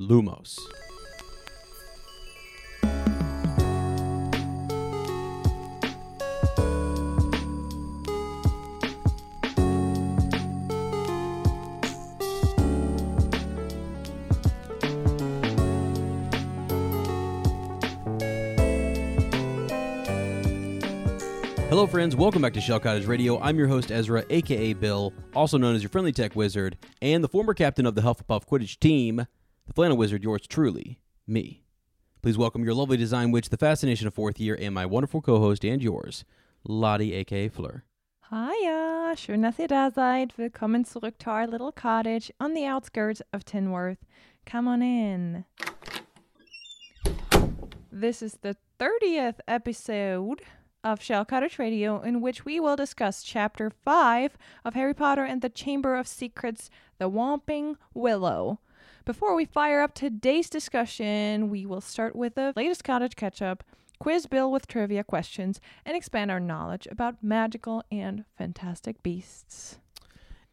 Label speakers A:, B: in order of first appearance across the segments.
A: Lumos. Hello, friends. Welcome back to Shell Cottage Radio. I'm your host, Ezra, aka Bill, also known as your friendly tech wizard, and the former captain of the Hufflepuff Quidditch team, the Flannel Wizard, yours truly, me. Please welcome your lovely design witch, the fascination of fourth year, and my wonderful co host and yours, Lottie, aka Fleur.
B: Hiya, schön, dass ihr da seid. Willkommen zurück to our little cottage on the outskirts of Tinworth. Come on in. This is the 30th episode of Shell Cottage Radio, in which we will discuss Chapter 5 of Harry Potter and the Chamber of Secrets The Whomping Willow. Before we fire up today's discussion, we will start with the latest cottage catch up, quiz Bill with trivia questions, and expand our knowledge about magical and fantastic beasts.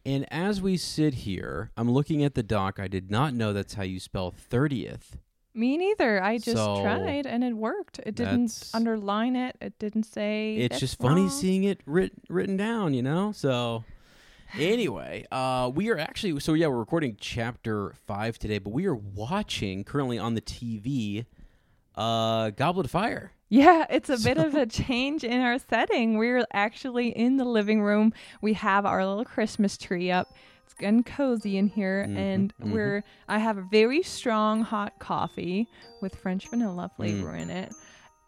A: And as we sit here, I'm looking at the doc. I did not know that's how you spell 30th.
B: Me neither. I just
A: So,
B: tried and it worked. It didn't underline it. It didn't say.
A: it's
B: "That's
A: just funny seeing it writ- written down, you know? So anyway, uh we are actually so yeah, we're recording chapter 5 today, but we are watching currently on the TV uh Goblet of Fire.
B: Yeah, it's a bit of a change in our setting. We're actually in the living room. We have our little Christmas tree up. It's getting cozy in here,
A: Mhm,
B: and
A: mhm.
B: we're. I have a very strong hot coffee with French vanilla
A: Mm.
B: flavor in it,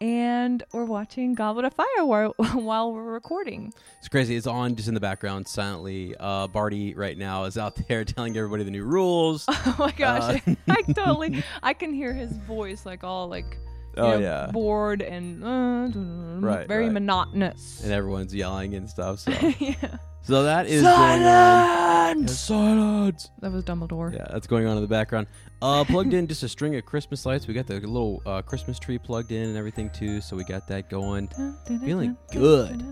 B: and we're watching Goblet of Fire while, while we're recording.
A: It's crazy. It's on just in the background silently. Uh Barty right now is out there telling everybody the new rules.
B: Oh my gosh,
A: Uh,
B: I totally. I can hear his voice like all like.
A: Oh,
B: know,
A: yeah.
B: bored and uh,
A: Right,
B: very
A: right.
B: monotonous.
A: and everyone's yelling and stuff. So
B: yeah,
A: So that is on. Silence.
B: that was Dumbledore.
A: Yeah, that's going on in the background. Uh, plugged in just a string of Christmas lights. We got the little uh, Christmas tree plugged in and everything too. So we got that going. Feeling good.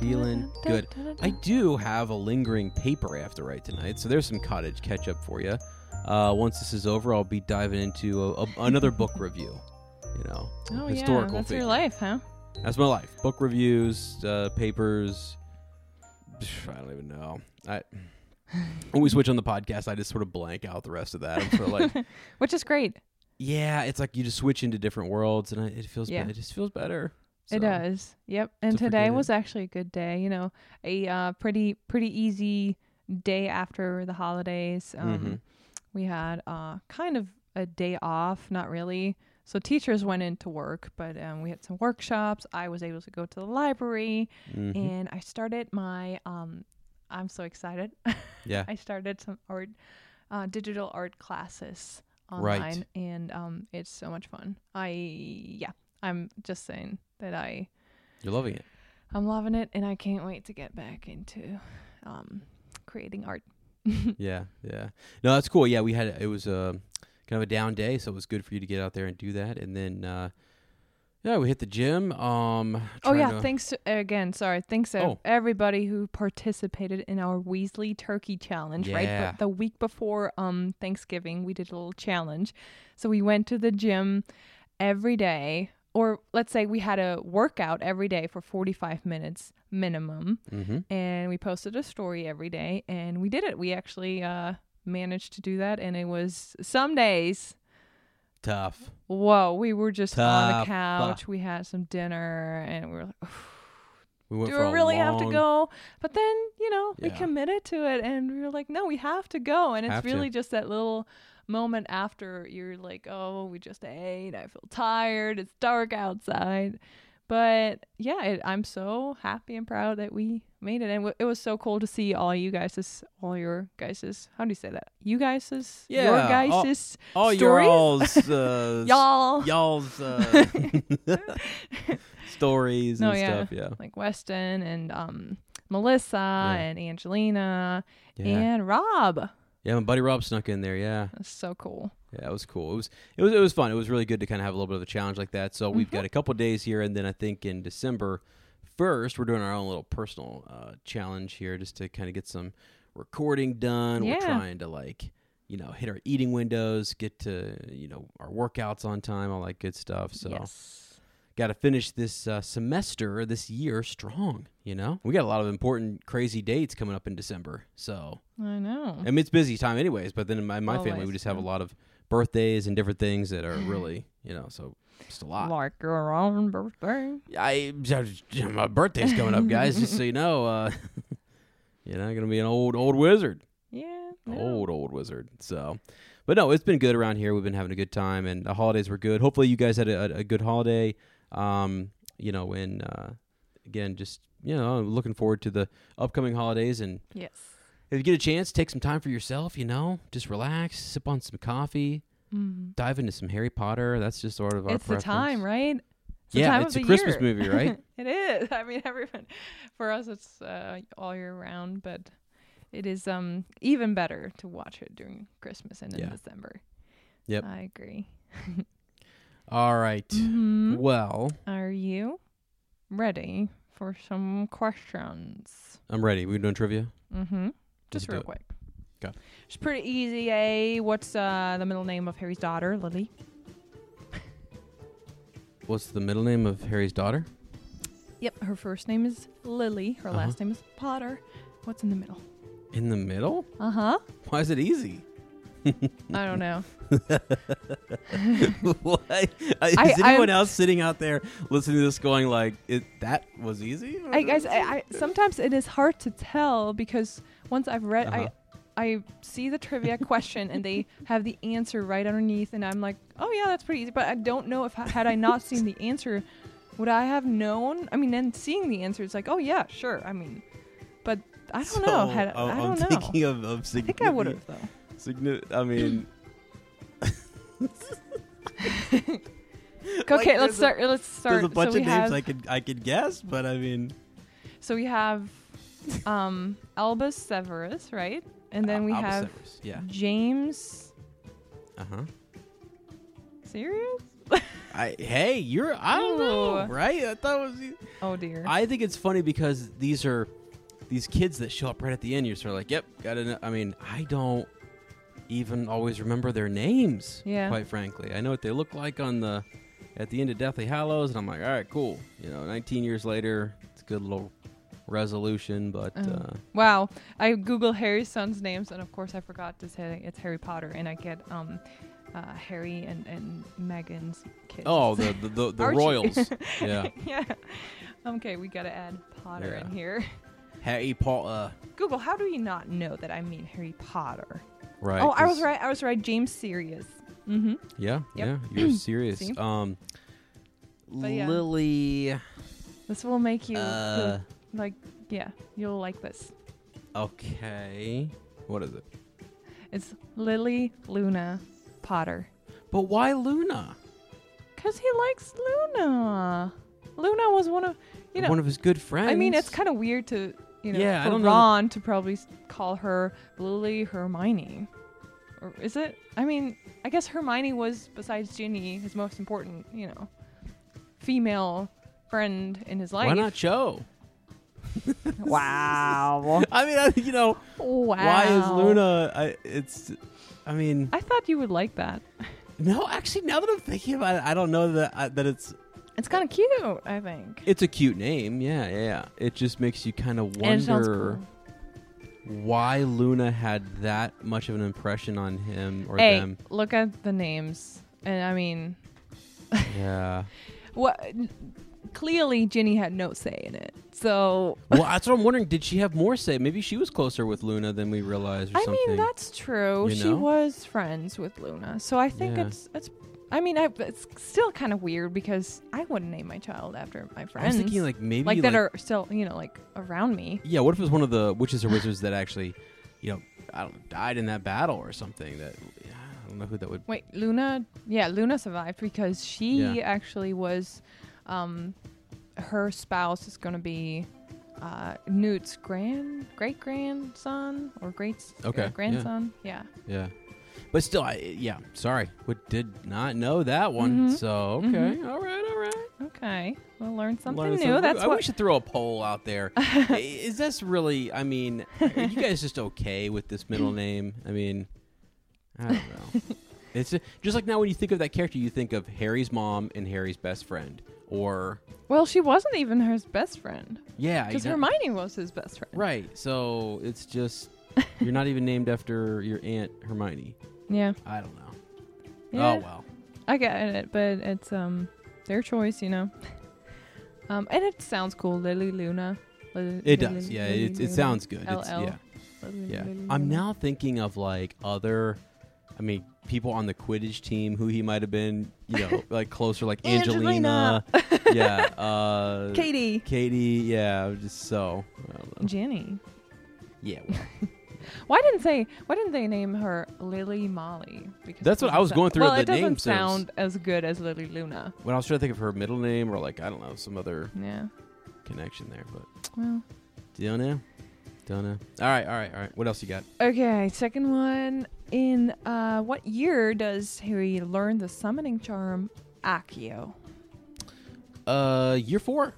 A: Feeling good. I do have a lingering paper I have to write tonight, so there's some cottage catch up for you. Uh, once this is over, I'll be diving into a, a, another book review. You know,
B: Oh
A: historical
B: yeah, that's
A: figure.
B: your life, huh?
A: That's my life. Book reviews, uh, papers. I don't even know. I when we switch on the podcast, I just sort of blank out the rest of that. I'm sort of like,
B: Which is great.
A: yeah, it's like you just switch into different worlds, and it feels,
B: Yeah.
A: be- it just feels better.
B: It does. Yep. And
A: to
B: today was actually a good day. You know, a uh, pretty pretty easy day after the holidays. Um,
A: Mhm.
B: We had uh, kind of a day off, not really. So teachers went into work, but um, we had some workshops. I was able to go to the library,
A: Mhm.
B: and I started my. Um, I'm so excited.
A: Yeah.
B: I started some art, uh, digital art classes
A: Right.
B: online, and um, it's so much fun. I yeah, I'm just saying that I
A: You're loving it.
B: I'm loving it, and I can't wait to get back into um, creating art.
A: yeah, yeah. No, that's cool. Yeah, we had it was uh, kind of a down day, so it was good for you to get out there and do that. And then, uh, yeah, we hit the gym. Um,
B: Oh yeah, thanks to, again. Sorry, thanks to
A: Oh.
B: everybody who participated in our Weasley Turkey Challenge. Right, but the week before um Thanksgiving, we did a little challenge. So we went to the gym every day, or let's say we had a workout every day for forty five minutes minimum,
A: Mhm.
B: and we posted a story every day, and we did it. We actually uh managed to do that, and it was some days.
A: tough.
B: Whoa, we were just on the couch. We had some dinner, and we were like,
A: We went
B: do we really have to go? But then, you know, we committed to it and we were like, no, we have to go. And it's
A: Have to.
B: really just that little moment after you're like, oh, we just ate. I feel tired. It's dark outside. But yeah, it, I'm so happy and proud that we made it. And w- it was so cool to see all you guys, all your guys' how do you say that? You guys' your
A: Yeah, all-
B: guys'
A: All
B: stories?
A: your all's uh,
B: y'all.
A: y'all's uh, stories
B: No,
A: and
B: yeah.
A: stuff. Yeah,
B: like Weston and um Melissa and Angelina
A: yeah,
B: and Rob.
A: Yeah. My buddy Rob snuck in there. Yeah,
B: That's so cool.
A: yeah. It was cool. It was it was it was fun. It was really good to kind of have a little bit of a challenge like that. So
B: Mm-hmm.
A: we've got a couple days here, and then I think in December first we're doing our own little personal uh, challenge here, just to kind of get some recording done.
B: Yeah.
A: We're trying to like you know hit our eating windows, get to you know our workouts on time, all that good stuff. So.
B: Yes.
A: Got to finish this uh, semester, this year strong. You know, we got a lot of important, crazy dates coming up in December. So,
B: I know.
A: I mean, it's busy time, anyways. But then in my, my family, we just have a lot of birthdays and different things that are really, you know, so just a lot.
B: Like your own birthday.
A: I my birthday's coming up, guys. just so you know, uh, you know, gonna be an old old wizard,
B: Yeah. no.
A: old old wizard. So. But no, it's been good around here. We've been having a good time, and the holidays were good. Hopefully, you guys had a, a good holiday. Um, you know, and uh, again, just you know, looking forward to the upcoming holidays. And
B: Yes.
A: if you get a chance, take some time for yourself. You know, just relax, sip on some coffee,
B: Mm.
A: dive into some Harry Potter. That's just sort of our
B: It's the time, right? It's the
A: Yeah, it's a Christmas
B: year.
A: movie, right?
B: it is. I mean, everyone. For us, it's uh, all year round, but it is um even better to watch it during Christmas and in
A: Yeah.
B: December.
A: Yep.
B: I agree.
A: All right.
B: Mhm.
A: Well,
B: Are you ready for some questions?
A: I'm ready. We doing trivia?
B: Mm-hmm. Just
A: do
B: real
A: it.
B: quick.
A: Okay.
B: It's pretty easy, eh? What's uh, the middle name of Harry's daughter, Lily?
A: What's the middle name of Harry's daughter?
B: Yep, her first name is Lily. Her
A: Uh-huh.
B: last name is Potter. What's in the middle?
A: In the middle?
B: Uh huh.
A: Why is it easy?
B: I don't know.
A: what? Is
B: I-
A: anyone
B: I'm-
A: else sitting out there listening to this going like, it, that was easy?
B: I guys, I, I sometimes it is hard to tell because once I've read,
A: Uh-huh.
B: I I see the trivia question and they have the answer right underneath, and I'm like, oh yeah, that's pretty easy. But I don't know if had I not seen the answer, would I have known? I mean, then seeing the answer, it's like, oh yeah, sure. I mean, but I don't know.
A: So,
B: Had,
A: I'm-
B: I
A: I'm
B: don't know.
A: thinking of, of
B: I think I would have though.
A: Signi- I mean,
B: Okay,
A: Like,
B: let's
A: there's a-
B: start. let's start.
A: there's a bunch
B: so
A: of names
B: have,
A: I could I could guess, but I mean,
B: So we have um Albus Severus, right? And then we
A: Albus
B: have
A: Severus, yeah,
B: James.
A: uh huh.
B: Sirius?
A: I hey, you're I don't know, right? I thought it was.
B: Oh dear.
A: I think it's funny because these are these kids that show up right at the end. You're sort of like, yep, got it. I mean, I don't even always remember their names.
B: Yeah.
A: Quite frankly, I know what they look like on the at the end of Deathly Hallows, and I'm like, all right, cool. You know, 19 years later, it's a good little resolution, but
B: Oh.
A: uh,
B: Wow. I Google Harry's son's names, and of course I forgot to say it's Harry Potter, and I get um, uh, Harry and and Meghan's kids.
A: oh, the the, the, the Royals, yeah,
B: yeah. Okay, we gotta add Potter in here.
A: Harry Potter, uh,
B: Google, how do you not know that I mean Harry Potter?
A: Right?
B: oh, I was right. I was right. James Sirius. Mm-hmm.
A: Yeah,
B: Yep.
A: yeah, you're serious. Um,
B: But yeah.
A: Lily.
B: This will make you
A: Uh,
B: like, yeah, you'll like this.
A: okay. What is it?
B: It's Lily Luna Potter.
A: But why Luna?
B: Cause he likes Luna. Luna was one of, you know,
A: One of his good friends.
B: I mean, it's kind of weird to, you know,
A: Yeah, I
B: for
A: don't know.
B: Ron to probably call her Lily Hermione. Or is it? I mean, I guess Hermione was, besides Ginny, his most important, you know, female friend in his life.
A: Why not Joe?
B: Wow.
A: I mean, I, you know,
B: wow.
A: why is Luna? I, it's, I mean,
B: I thought you would like that.
A: no. Actually, now that I'm thinking about it, I don't know that I, that it's
B: It's kind of cute, I think.
A: it's a cute name. Yeah, yeah. yeah. It just makes you kind of
B: and it sounds
A: wonder why Luna had that much of an impression on him or
B: Hey,
A: them.
B: look at the names. And I mean,
A: Yeah.
B: what clearly Ginny had no say in it. So
A: well, that's what I'm wondering. Did she have more say? Maybe she was closer with Luna than we realized, or
B: I
A: something.
B: mean, that's true.
A: You
B: she
A: know?
B: was friends with Luna. So I think
A: Yeah.
B: it's it's I mean, I, it's still kind of weird because I wouldn't name my child after my friends.
A: I was thinking like maybe
B: like that are still, you know, like around me.
A: Yeah, what if it was one of the witches or wizards that actually, you know, I don't know, died in that battle or something? That I don't know who that would.
B: Wait, Luna? Yeah, Luna survived because she
A: Yeah.
B: actually was. Um, her spouse is going to be uh, Newt's grand great grandson or great uh,
A: Okay, yeah.
B: grandson. Yeah.
A: Yeah, but still, I yeah. Sorry, we did not know that one.
B: Mhm.
A: So okay,
B: Mhm.
A: all right, all right.
B: Okay, we'll learn something
A: Learn
B: new.
A: something.
B: That's
A: I-
B: what.
A: we should throw a poll out there. Is this really? I mean, are you guys just okay with this middle name? I mean, I don't know. It's just like now when you think of that character, you think of Harry's mom and Harry's best friend, or
B: Well, she wasn't even his best friend
A: yeah,
B: because
A: exact-
B: Hermione was his best friend.
A: Right. So it's just you're not even named after your aunt Hermione.
B: Yeah.
A: I don't know.
B: Yeah.
A: Oh well.
B: I get it, but it's um their choice, you know. Um, and it sounds cool, Lily Luna. Lily,
A: It
B: Lily-
A: does. Yeah,
B: Lily
A: it, it sounds good. It's, yeah.
B: Lily-
A: Yeah.
B: Lily
A: I'm now thinking of like other I mean, people on the Quidditch team who he might have been, you know, like closer like Angelina. yeah. Uh
B: Katie,
A: Katie, yeah, just so I don't know.
B: Jenny.
A: Yeah, well,
B: Why didn't they? Why didn't they name her Lily Molly? Because
A: That's what I was going through
B: Well,
A: the
B: it doesn't
A: names, so it
B: sound as good as Lily Luna.
A: when I was trying to think of her middle name or like I don't know, some other
B: Yeah.
A: connection there, but
B: Well.
A: don't know. Don't know. All right, all right, all right. What else you got?
B: Okay. Second one. In uh, what year does Harry learn the summoning charm Accio?
A: Uh, year four.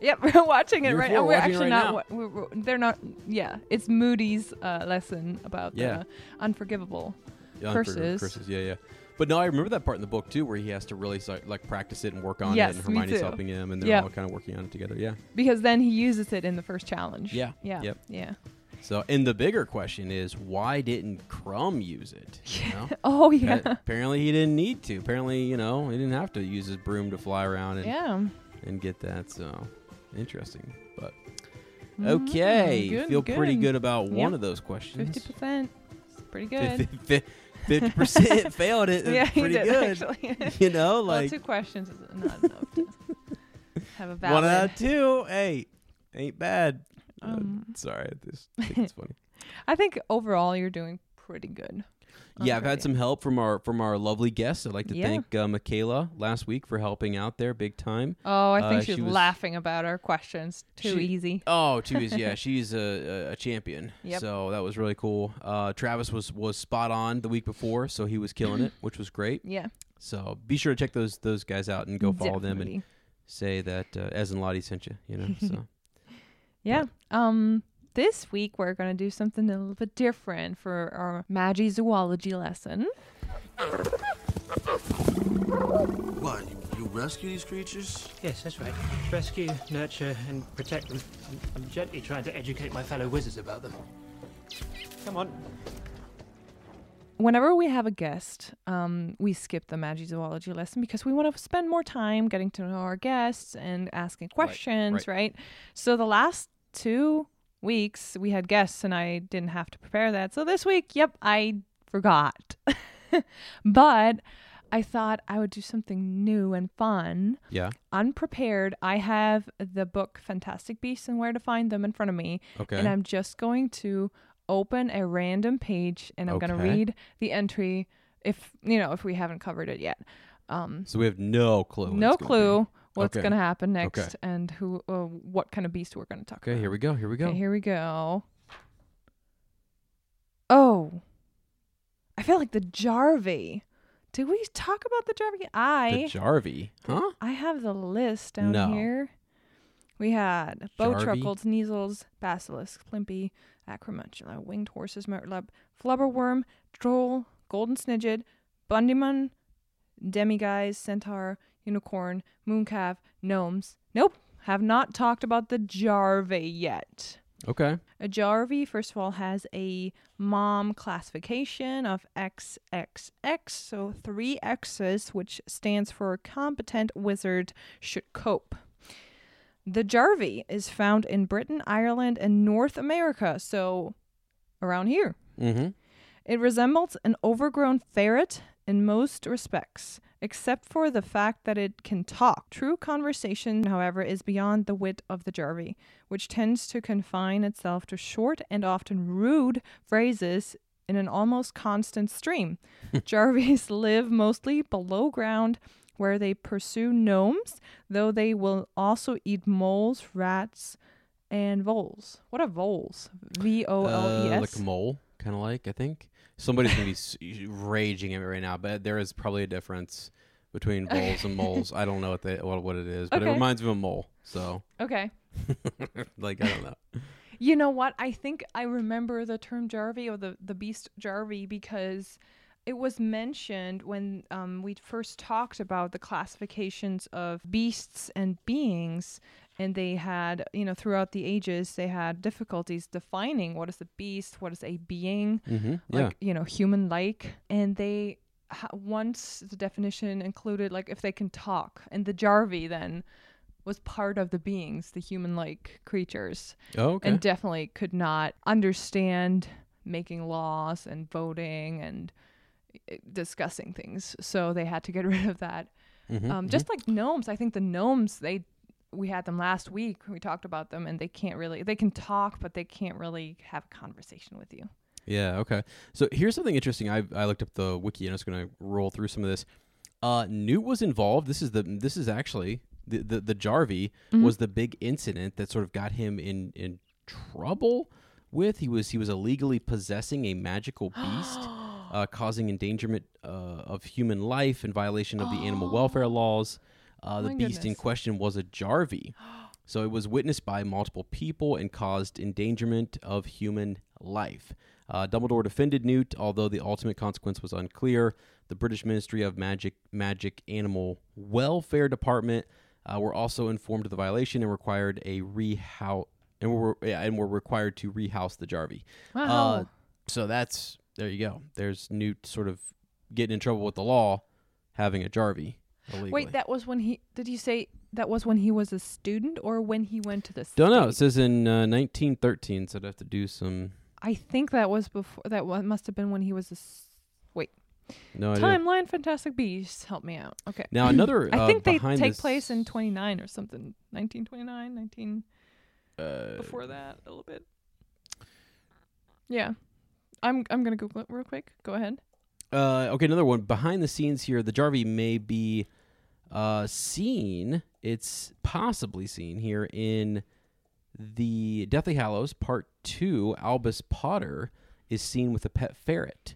B: Yep, we're watching it right now. We're actually
A: right
B: not. We're, we're, they're not. Yeah, it's Moody's uh, lesson about
A: Yeah.
B: the unforgivable.
A: Yeah,
B: Curses.
A: unforgivable curses. Yeah, yeah. But no, I remember that part in the book too, where he has to really start, like practice it and work on
B: Yes,
A: it, and Hermione's helping him, and they're
B: Yeah.
A: all kind of working on it together. Yeah.
B: Because then he uses it in the first challenge.
A: Yeah,
B: Yeah.
A: yep.
B: Yeah.
A: So, and the bigger question is, why didn't Krum use it? You know?
B: Oh yeah.
A: Apparently, he didn't need to. Apparently, you know, he didn't have to use his broom to fly around and
B: yeah.
A: and get that. So, interesting. But
B: Mhm.
A: okay,
B: Good,
A: feel pretty good about one of those questions.
B: Fifty percent. Pretty good.
A: Fifty percent failed it.
B: yeah,
A: pretty
B: did
A: good.
B: actually.
A: You know,
B: well,
A: like
B: two questions is not enough to have a valid.
A: one out of two. Hey, ain't bad. Uh,
B: Um,
A: sorry, I just think it's funny.
B: I think overall you're doing pretty good.
A: Yeah, I've had some help from our from our lovely guests. I'd like to
B: Yeah.
A: thank uh, Michaela last week for helping out there big time.
B: Oh, I think
A: Uh,
B: she's
A: she was-
B: laughing about our questions. Too
A: She-
B: easy.
A: Oh, she was yeah, she's a, a, a champion.
B: Yep.
A: So that was really cool. Uh, Travis was was spot on the week before, so he was killing it, which was great.
B: Yeah.
A: So be sure to check those those guys out and go follow them and
B: definitely.
A: say that uh, Ez and Lottie sent you. You know, so
B: Yeah. Um. This week we're gonna do something a little bit different for our Magizoology lesson.
C: What? You, you rescue these creatures?
D: Yes, that's right. Rescue, nurture, and protect them. I'm, I'm gently trying to educate my fellow wizards about them. Come on.
B: Whenever we have a guest, um, we skip the Magizoology lesson because we want to spend more time getting to know our guests and asking questions, right? So the last two weeks we had guests and I didn't have to prepare that. So this week, yep, I forgot. but I thought I would do something new and fun.
A: yeah.
B: Unprepared, I have the book Fantastic Beasts and Where to Find Them in front of me.
A: Okay.
B: And I'm just going to open a random page and I'm going to read the entry if, you know, if we haven't covered it yet. Um,
A: so we have no clue.
B: no clue what's
A: Okay.
B: going to happen next
A: Okay.
B: and who, uh, what kind of beast we're going to talk.
A: Okay,
B: about.
A: here we go. Here we go.
B: Okay, here we go. Oh. I feel like the Jarvey. Did we talk about the Jarvey? I
A: The Jarvey, huh?
B: I have the list down
A: No.
B: here. We had bow truckles, kneazles, basilisk, plimpy, acromantula, winged horses, murtlap, flobberworm, troll, golden snidget, bundimun, demiguise, centaur, unicorn, mooncalf, gnomes. Nope, have not talked about the Jarvey yet.
A: Okay.
B: A Jarvey, first of all, has a mom classification of XXX, so three X's, which stands for competent wizard should cope. The Jarvey is found in Britain, Ireland, and North America, so around here.
A: Mm-hmm.
B: It resembles an overgrown ferret in most respects, except for the fact that it can talk. True conversation, however, is beyond the wit of the Jarvey, which tends to confine itself to short and often rude phrases in an almost constant stream. Jarvies live mostly below ground where they pursue gnomes, though they will also eat moles, rats, and voles. What are voles? V O L E
A: Uh, like
B: S.
A: a mole, kind of like I think somebody's gonna be raging at me right now, but there is probably a difference between voles and moles. I don't know what they what, what it is, but it reminds me of a mole. So,
B: Okay.
A: like I don't know.
B: You know what? I think I remember the term Jarvey or the, the beast Jarvey because it was mentioned when um, we first talked about the classifications of beasts and beings. And they had, you know, throughout the ages, they had difficulties defining what is a beast, what is a being,
A: Mm-hmm.
B: like, you know, human like. And they, ha- once the definition included, like, if they can talk. And the Jarvey then was part of the beings, the human like creatures
A: Oh, okay.
B: and definitely could not understand making laws and voting and uh, discussing things. So they had to get rid of that.
A: Mhm,
B: Um, just like gnomes, I think the gnomes they we had them last week. We talked about them, and they can't really they can talk, but they can't really have a conversation with you.
A: Yeah. Okay. So here's something interesting. I I looked up the wiki and I was going to roll through some of this. Uh, Newt was involved. This is the this is actually the the, the Jarvey
B: Mm-hmm.
A: was the big incident that sort of got him in in trouble with. He was he was illegally possessing a magical beast, uh, causing endangerment uh, of human life in violation of the animal welfare laws. Uh, the
B: My
A: beast in question was a Jarvey. So it was witnessed by multiple people and caused endangerment of human life. Uh, Dumbledore defended Newt, although the ultimate consequence was unclear. The British Ministry of Magic Magic Animal Welfare Department uh, were also informed of the violation and required a rehouse and were yeah, and were required to rehouse the Jarvey. Uh,
B: Wow.
A: so that's there you go. There's Newt sort of getting in trouble with the law, having a Jarvey. Illegally.
B: Wait, that was when he did you say that was when he was a student or when he went to the
A: Don't know. It says in uh, 1913, so I'd have to do some.
B: I think that was before that wa- must have been when he was a s- wait.
A: No idea.
B: Timeline Fantastic Beasts, help me out. Okay.
A: Now another.
B: I
A: uh,
B: think they take
A: this-
B: place in 29 or something. 1929, 19
A: uh,
B: before that a little bit. Yeah. I'm I'm going to Google it real quick. Go ahead.
A: Uh, okay, another one behind the scenes here. The Jarvey may be uh, seen. It's possibly seen here in the Deathly Hallows Part Two. Albus Potter is seen with a pet ferret,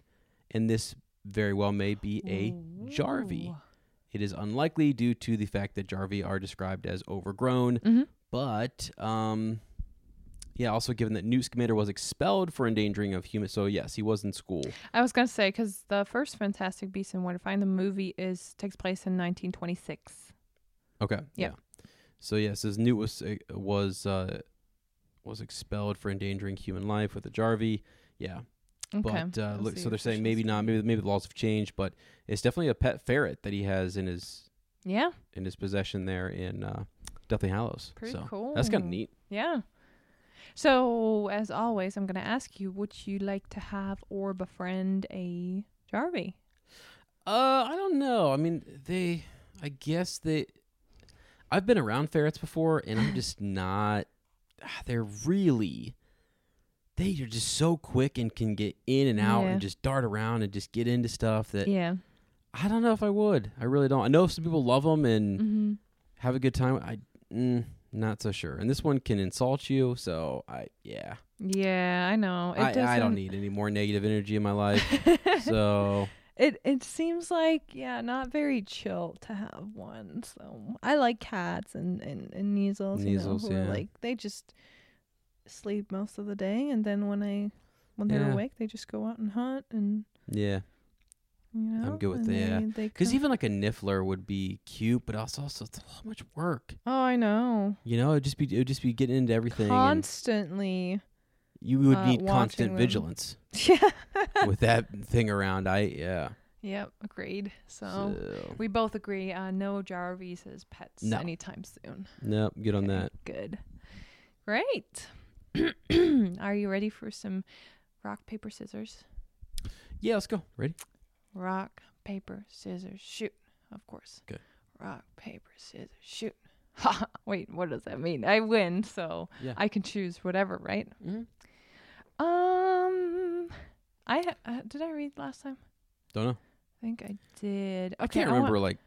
A: and this very well may be a.
B: Ooh.
A: It is unlikely due to the fact that Jarvey are described as overgrown,
B: Mhm.
A: but um, yeah. Also, given that Newt Scamander was expelled for endangering of human, so yes, he was in school.
B: I was going to say cuz the first Fantastic Beasts and Where to Find the movie is takes place in 1926.
A: Okay.
B: Yeah.
A: Yeah. So yeah, it says Newt was uh, was uh, was expelled for endangering human life with a Jarvey. Yeah.
B: Okay.
A: But uh, look, so they're saying maybe not. Maybe maybe the laws have changed, but it's definitely a pet ferret that he has in his
B: Yeah.
A: in his possession there in uh, Deathly Hallows.
B: Pretty
A: so
B: cool.
A: That's kind of neat.
B: Yeah. So, as always, I'm going to ask you would you like to have or befriend a Jarvey?
A: Uh, I don't know. I mean, they. I guess they. I've been around ferrets before, and I'm just not. ah, They're really. They are just so quick and can get in and out
B: Yeah.
A: and just dart around and just get into stuff that
B: Yeah.
A: I don't know if I would. I really don't. I know some people love them and
B: Mm-hmm.
A: have a good time. I. Mm, not so sure. And this one can insult you, so I yeah.
B: Yeah, I know. It
A: I, I don't need any more negative energy in my life. so
B: It it seems like yeah, not very chill to have one. So I like cats and and, and kneazles.
A: Kneazles,
B: you know,
A: yeah.
B: like they just sleep most of the day, and then when I when they're
A: Yeah.
B: awake, they just go out and hunt and
A: yeah,
B: you know.
A: good with
B: and
A: that, yeah.
B: They, they
A: because even like a niffler would be cute, but also also so much work.
B: oh, I know.
A: You know, it'd just be it would just be getting into everything.
B: Constantly.
A: you would
B: uh,
A: need constant
B: them.
A: vigilance
B: Yeah.
A: with that thing around. I yeah.
B: Yep. Agreed. So.
A: So,
B: We both agree uh, no Jarveys as pets
A: No.
B: anytime soon.
A: nope, get on
B: Okay,
A: that.
B: Good. Great. Are you ready for some rock, paper, scissors?
A: Yeah, let's go. Ready?
B: Rock, paper, scissors, shoot. Of course.
A: Okay.
B: Rock, paper, scissors, shoot. Ha! Wait, what does that mean? I win, so
A: Yeah.
B: I can choose whatever, right?
A: Mm-hmm.
B: Um, I ha- uh, did I read last time?
A: Don't know.
B: I think I did. Okay,
A: I can't
B: want-
A: remember like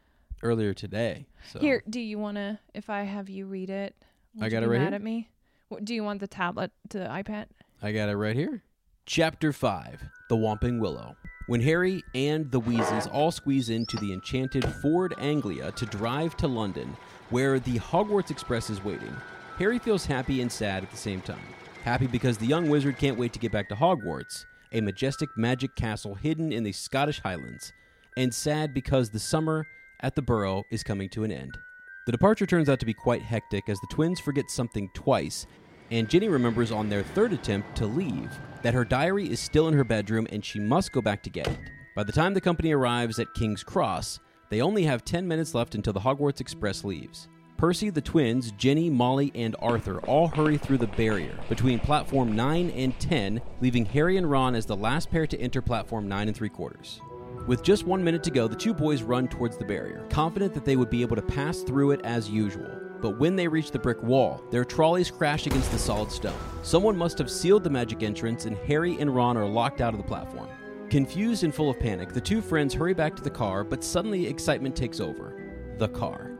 A: earlier today. So
B: Here, do you want to? If I have you read it,
A: I got it right
B: mad
A: here.
B: at me? What, do you want the tablet to the iPad?
A: I got it right here. Chapter 5 The Whomping Willow. When Harry and the Weasleys all squeeze into the enchanted Ford Anglia to drive to London, where the Hogwarts Express is waiting, Harry feels happy and sad at the same time. Happy because the young wizard can't wait to get back to Hogwarts, a majestic magic castle hidden in the Scottish Highlands, and sad because the summer at the Burrow is coming to an end. The departure turns out to be quite hectic as the twins forget something twice, and Ginny remembers on their third attempt to leave that her diary is still in her bedroom and she must go back to get it. By the time the company arrives at King's Cross, they only have 10 minutes left until the Hogwarts Express leaves. Percy, the twins, Ginny, Molly, and Arthur all hurry through the barrier between platform 9 and 10, leaving Harry and Ron as the last pair to enter platform 9 and 3 quarters. With just one minute to go, the two boys run towards the barrier, confident that they would be able to pass through it as usual. But when they reach the brick wall, their trolleys crash against the solid stone. Someone must have sealed the magic entrance, and Harry and Ron are locked out of the platform. Confused and full of panic, the two friends hurry back to the car, but suddenly excitement takes over. The car.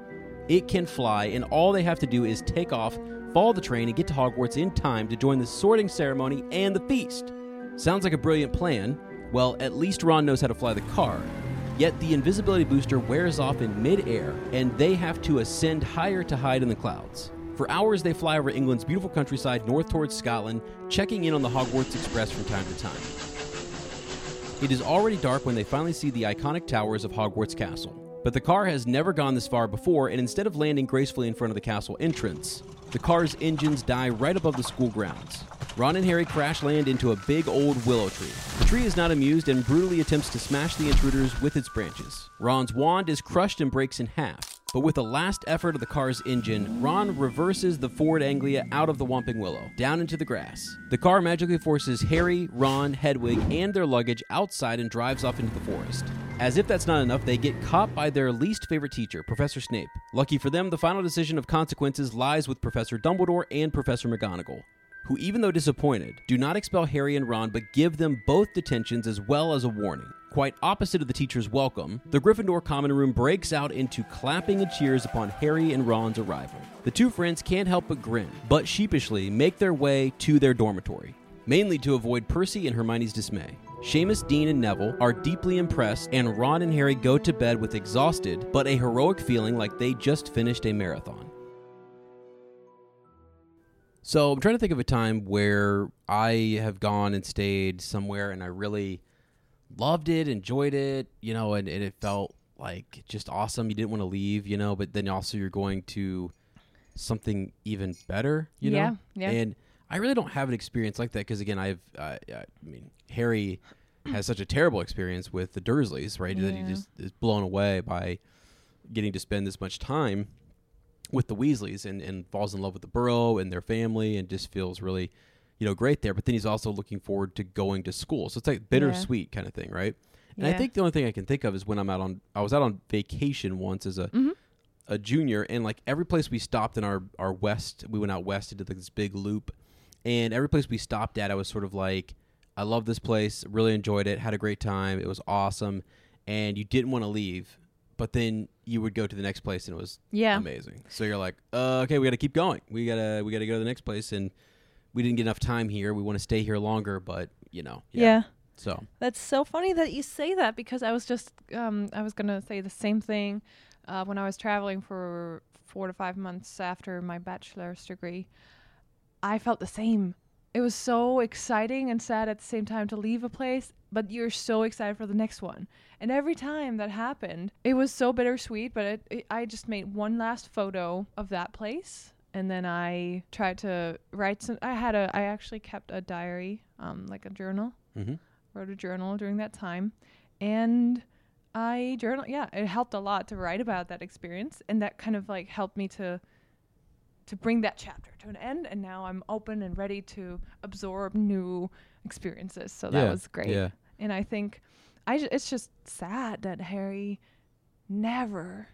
A: It can fly, and all they have to do is take off, follow the train, and get to Hogwarts in time to join the sorting ceremony and the feast. Sounds like a brilliant plan. Well, at least Ron knows how to fly the car. Yet the invisibility booster wears off in midair, and they have to ascend higher to hide in the clouds. For hours, they fly over England's beautiful countryside north towards Scotland, checking in on the Hogwarts Express from time to time. It is already dark when they finally see the iconic towers of Hogwarts Castle. But the car has never gone this far before, and instead of landing gracefully in front of the castle entrance, the car's engines die right above the school grounds. Ron and Harry crash land into a big old willow tree. The tree is not amused and brutally attempts to smash the intruders with its branches. Ron's wand is crushed and breaks in half. But with a last effort of the car's engine, Ron reverses the Ford Anglia out of the Whomping Willow, down into the grass. The car magically forces Harry, Ron, Hedwig, and their luggage outside and drives off into the forest. As if that's not enough, they get caught by their least favorite teacher, Professor Snape. Lucky for them, the final decision of consequences lies with Professor Dumbledore and Professor McGonagall who, even though disappointed, do not expel Harry and Ron but give them both detentions as well as a warning. Quite opposite of the teacher's welcome, the Gryffindor common room breaks out into clapping and cheers upon Harry and Ron's arrival. The two friends can't help but grin, but sheepishly make their way to their dormitory, mainly to avoid Percy and Hermione's dismay. Seamus, Dean, and Neville are deeply impressed, and Ron and Harry go to bed with exhausted but a heroic feeling like they just finished a marathon. So I'm trying to think of a time where I have gone and stayed somewhere and I really loved it, enjoyed it, you know, and, and it felt like just awesome. You didn't want to leave, you know, but then also you're going to something even better, you
B: Yeah,
A: know?
B: yeah.
A: And I really don't have an experience like that because, again, I've, uh, I mean, Harry has such a terrible experience with the Dursleys, right? That he just is blown away by getting to spend this much time with the Weasleys and, and falls in love with the Burrow and their family and just feels really, you know, great there. But then he's also looking forward to going to school. So it's like bittersweet kind of thing, right? And I think the only thing I can think of is when I'm out on I was out on vacation once as a
B: Mm-hmm.
A: a junior and like every place we stopped in our our west we went out west into this big loop and every place we stopped at I was sort of like I love this place, really enjoyed it, had a great time, it was awesome and you didn't want to leave but then you would go to the next place and it was
B: Yeah.
A: amazing. So you're like, uh, okay, we got to keep going. We gotta we gotta go to the next place, and we didn't get enough time here. We want to stay here longer, but you know,
B: yeah.
A: So
B: That's so funny that you say that because I was just um I was gonna say the same thing uh, when I was traveling for four to five months after my bachelor's degree. I felt the same. It was so exciting and sad at the same time to leave a place, but you're so excited for the next one. And every time that happened, it was so bittersweet. But it, it, I just made one last photo of that place, and then I tried to write some. I had a. I actually kept a diary, um, like a journal
A: mm-hmm.
B: wrote a journal during that time and i journal yeah it helped a lot to write about that experience and that kind of like helped me to to bring that chapter to an end and now i'm open and ready to absorb new experiences so that was great
A: yeah.
B: and i think i it's just sad that harry never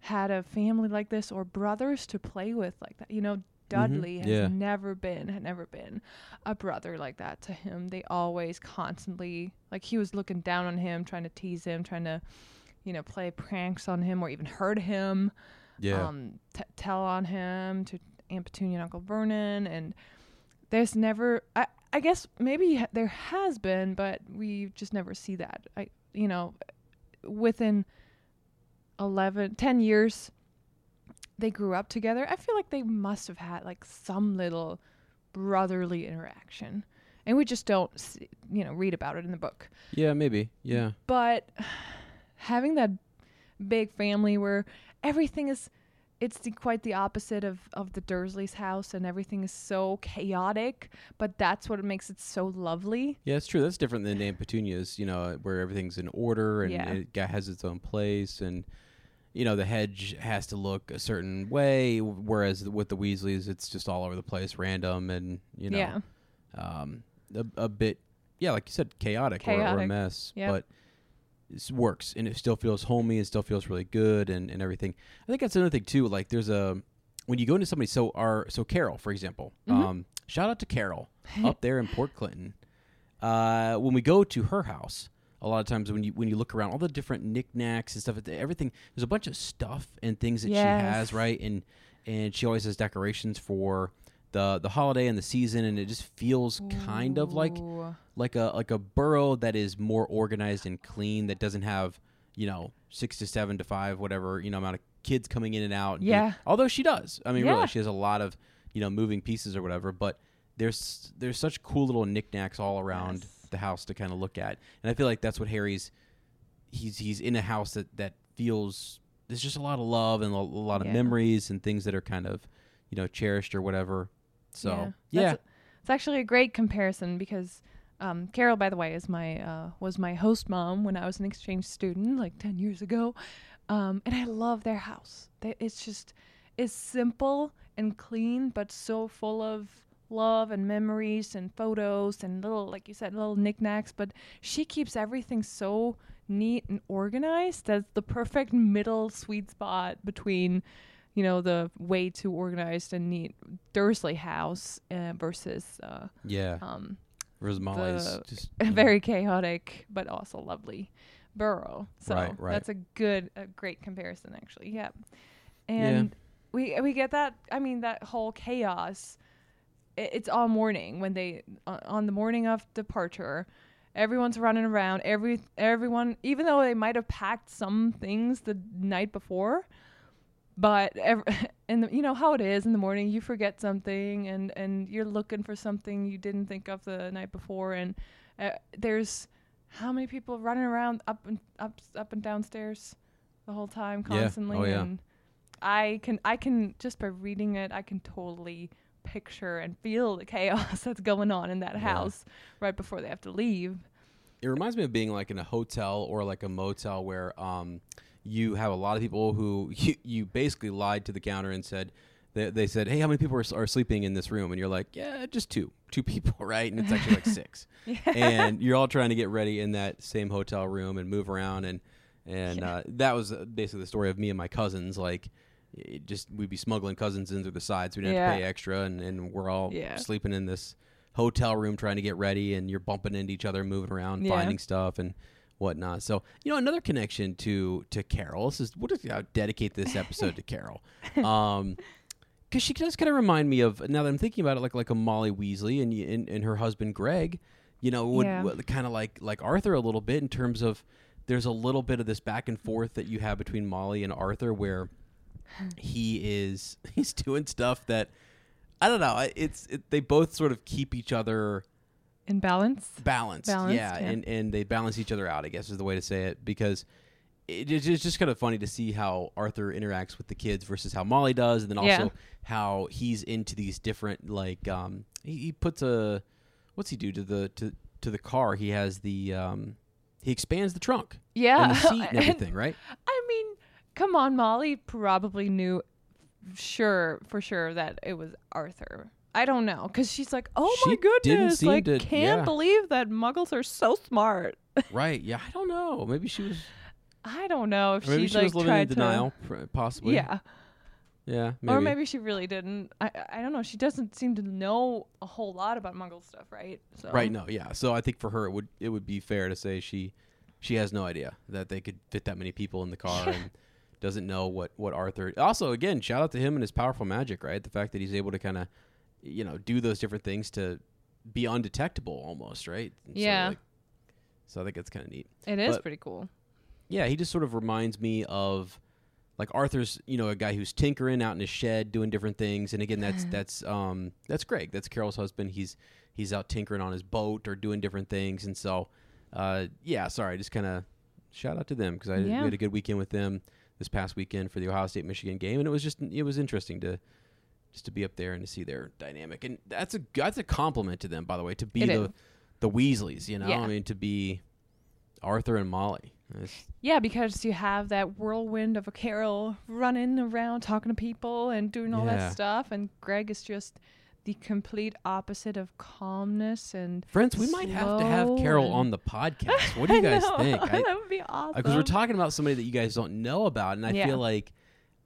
B: had a family like this or brothers to play with like that you know dudley has
A: Mm-hmm. yeah.
B: never been had never been a brother like that to him. They always constantly like he was looking down on him, trying to tease him, trying to, you know, play pranks on him or even hurt him.
A: Yeah,
B: Um, t- tell on him to Aunt Petunia and Uncle Vernon, and there's never. I I guess maybe ha- there has been, but we just never see that. I you know, within 11, 10 years. They grew up together. I feel like they must have had like some little brotherly interaction and we just don't see, you know read about it in the book
A: yeah, maybe, yeah,
B: but having that big family where everything is it's the, quite the opposite of, of the Dursleys' house, and everything is so chaotic. But that's what makes it so lovely.
A: yeah. It's true. That's different than Aunt Petunia's. You know, where everything's in order and
B: Yeah.
A: it has its own place, and you know the hedge has to look a certain way. Whereas with the Weasleys, it's just all over the place, random, and you know,
B: Yeah.
A: um, a, a bit, yeah, like you said, chaotic, Or, or a mess.
B: Yep.
A: But works, and it still feels homey. and still feels really good, and, and everything. I think that's another thing too. Like there's a when you go into somebody. So our so Carol, for example,
B: Mm-hmm.
A: um, shout out to Carol up there in Port Clinton. Uh, when we go to her house, a lot of times when you when you look around, all the different knickknacks and stuff, everything there's a bunch of stuff and things that she has, right? And and she always has decorations for the the holiday and the season, and it just feels kind of like like a like a burrow that is more organized and clean that doesn't have you know six to seven to five whatever you know amount of kids coming in and out. and
B: Yeah.
A: although she does. I mean,
B: Yeah.
A: really, she has a lot of you know moving pieces or whatever, but. There's there's such cool little knickknacks all around
B: Yes.
A: the house to kind of look at, and I feel like that's what Harry's. He's he's in a house that that feels there's just a lot of love and a, a lot of
B: Yeah.
A: memories and things that are kind of you know cherished or whatever. So yeah,
B: That's it's actually a great comparison because um, Carol, by the way, is my uh, was my host mom when I was an exchange student like ten years ago, um, and I love their house. They, it's just it's simple and clean, but so full of love and memories and photos and little, like you said, little knickknacks. But she keeps everything so neat and organized. That's the perfect middle sweet spot between you know, the way too organized and neat Dursley house uh, versus uh,
A: yeah.
B: um,
A: Rosmali's just
B: very chaotic but also lovely Burrow. So
A: Right, right.
B: that's a good, a great comparison actually. Yeah, and we we get that. I mean, that whole chaos. i- It's all morning when they uh, on the morning of departure. Everyone's running around. Every everyone, even though they might have packed some things the night before, but ev- and you know how it is in the morning you forget something and and you're looking for something you didn't think of the night before and uh, there's how many people running around up and up up and downstairs the whole time constantly Yeah.
A: Oh, yeah.
B: and i can i can just by reading it i can totally picture and feel the chaos that's going on in that
A: Yeah.
B: house right before they have to leave
A: It reminds me of being like in a hotel or like a motel where um, you have a lot of people who you, you basically lied to the counter and said they, they said, "Hey, how many people are, are sleeping in this room?" And you're like, "Yeah, just two, two people, right?" And it's actually like six, and you're all trying to get ready in that same hotel room and move around and and uh, that was uh, basically the story of me and my cousins. Like, it just we'd be smuggling cousins in through the sides. We didn't have to pay extra, and, and we're all
B: Yeah.
A: sleeping in this hotel room trying to get ready, and you're bumping into each other, moving around,
B: Yeah.
A: finding stuff, and whatnot. So you know, another connection to to Carol. This is what if I dedicate this episode to Carol. Um, because she does kind of remind me of now that I'm thinking about it, like like a Molly Weasley and and, and her husband Greg. You know, would,
B: Yeah.
A: would kind of like like Arthur a little bit in terms of there's a little bit of this back and forth that you have between Molly and Arthur where he is he's doing stuff that I don't know. It's it, they both sort of keep each other
B: In balance.
A: balanced.
B: Balanced,
A: yeah,
B: yeah.
A: and and they balance each other out. I guess is the way to say it because it, it's just- kind of funny to see how Arthur interacts with the kids versus how Molly does, and then also
B: Yeah.
A: how he's into these different like um he, he puts a what's he do to the to to the car? He has the um he expands the trunk
B: Yeah.
A: and the seat and everything, right?
B: I mean, come on, Molly probably knew, sure for sure that it was Arthur. I don't know, cause she's like, oh my
A: She didn't
B: goodness,
A: seem
B: like
A: to-
B: can't
A: yeah.
B: believe that Muggles are so smart.
A: right. Yeah. I don't know. Maybe she was.
B: I don't know if
A: maybe
B: she,
A: she,
B: like
A: was living
B: tried
A: in denial, pr- possibly.
B: Yeah,
A: Yeah. Maybe.
B: or maybe she really didn't. I I don't know. She doesn't seem to know a whole lot about Muggle stuff, right? So
A: Right. No. Yeah. So I think for her, it would it would be fair to say she she has no idea that they could fit that many people in the car and doesn't know what what Arthur. Also, again, shout out to him and his powerful magic. Right. The fact that he's able to kind of you know do those different things to be undetectable almost. Right. And so,
B: Yeah.
A: like- so I think it's kind of neat.
B: It is
A: But-
B: pretty cool.
A: Yeah, he just sort of reminds me of like Arthur's, you know, a guy who's tinkering out in his shed doing different things. And again, that's that's um that's Greg. That's Carol's husband. He's he's out tinkering on his boat or doing different things. And so, uh, yeah, sorry, I just kind of shout out to them because I
B: Yeah.
A: had a good weekend with them this past weekend for the Ohio State Michigan game, and it was just it was interesting to just to be up there and to see their dynamic. And that's a that's a compliment to them, by the way, to be
B: It
A: the
B: is.
A: the Weasleys. You know,
B: Yeah.
A: I mean, to be Arthur and Molly. It's-
B: Yeah, because you have that whirlwind of a Carol running around talking to people and doing all
A: Yeah.
B: that stuff, and Greg is just the complete opposite of calmness and.
A: Friends, we might have to have Carol on the podcast. What do you guys
B: I know.
A: think?
B: that would be uh, awesome.
A: Because we're talking about somebody that you guys don't know about, and I
B: Yeah.
A: feel like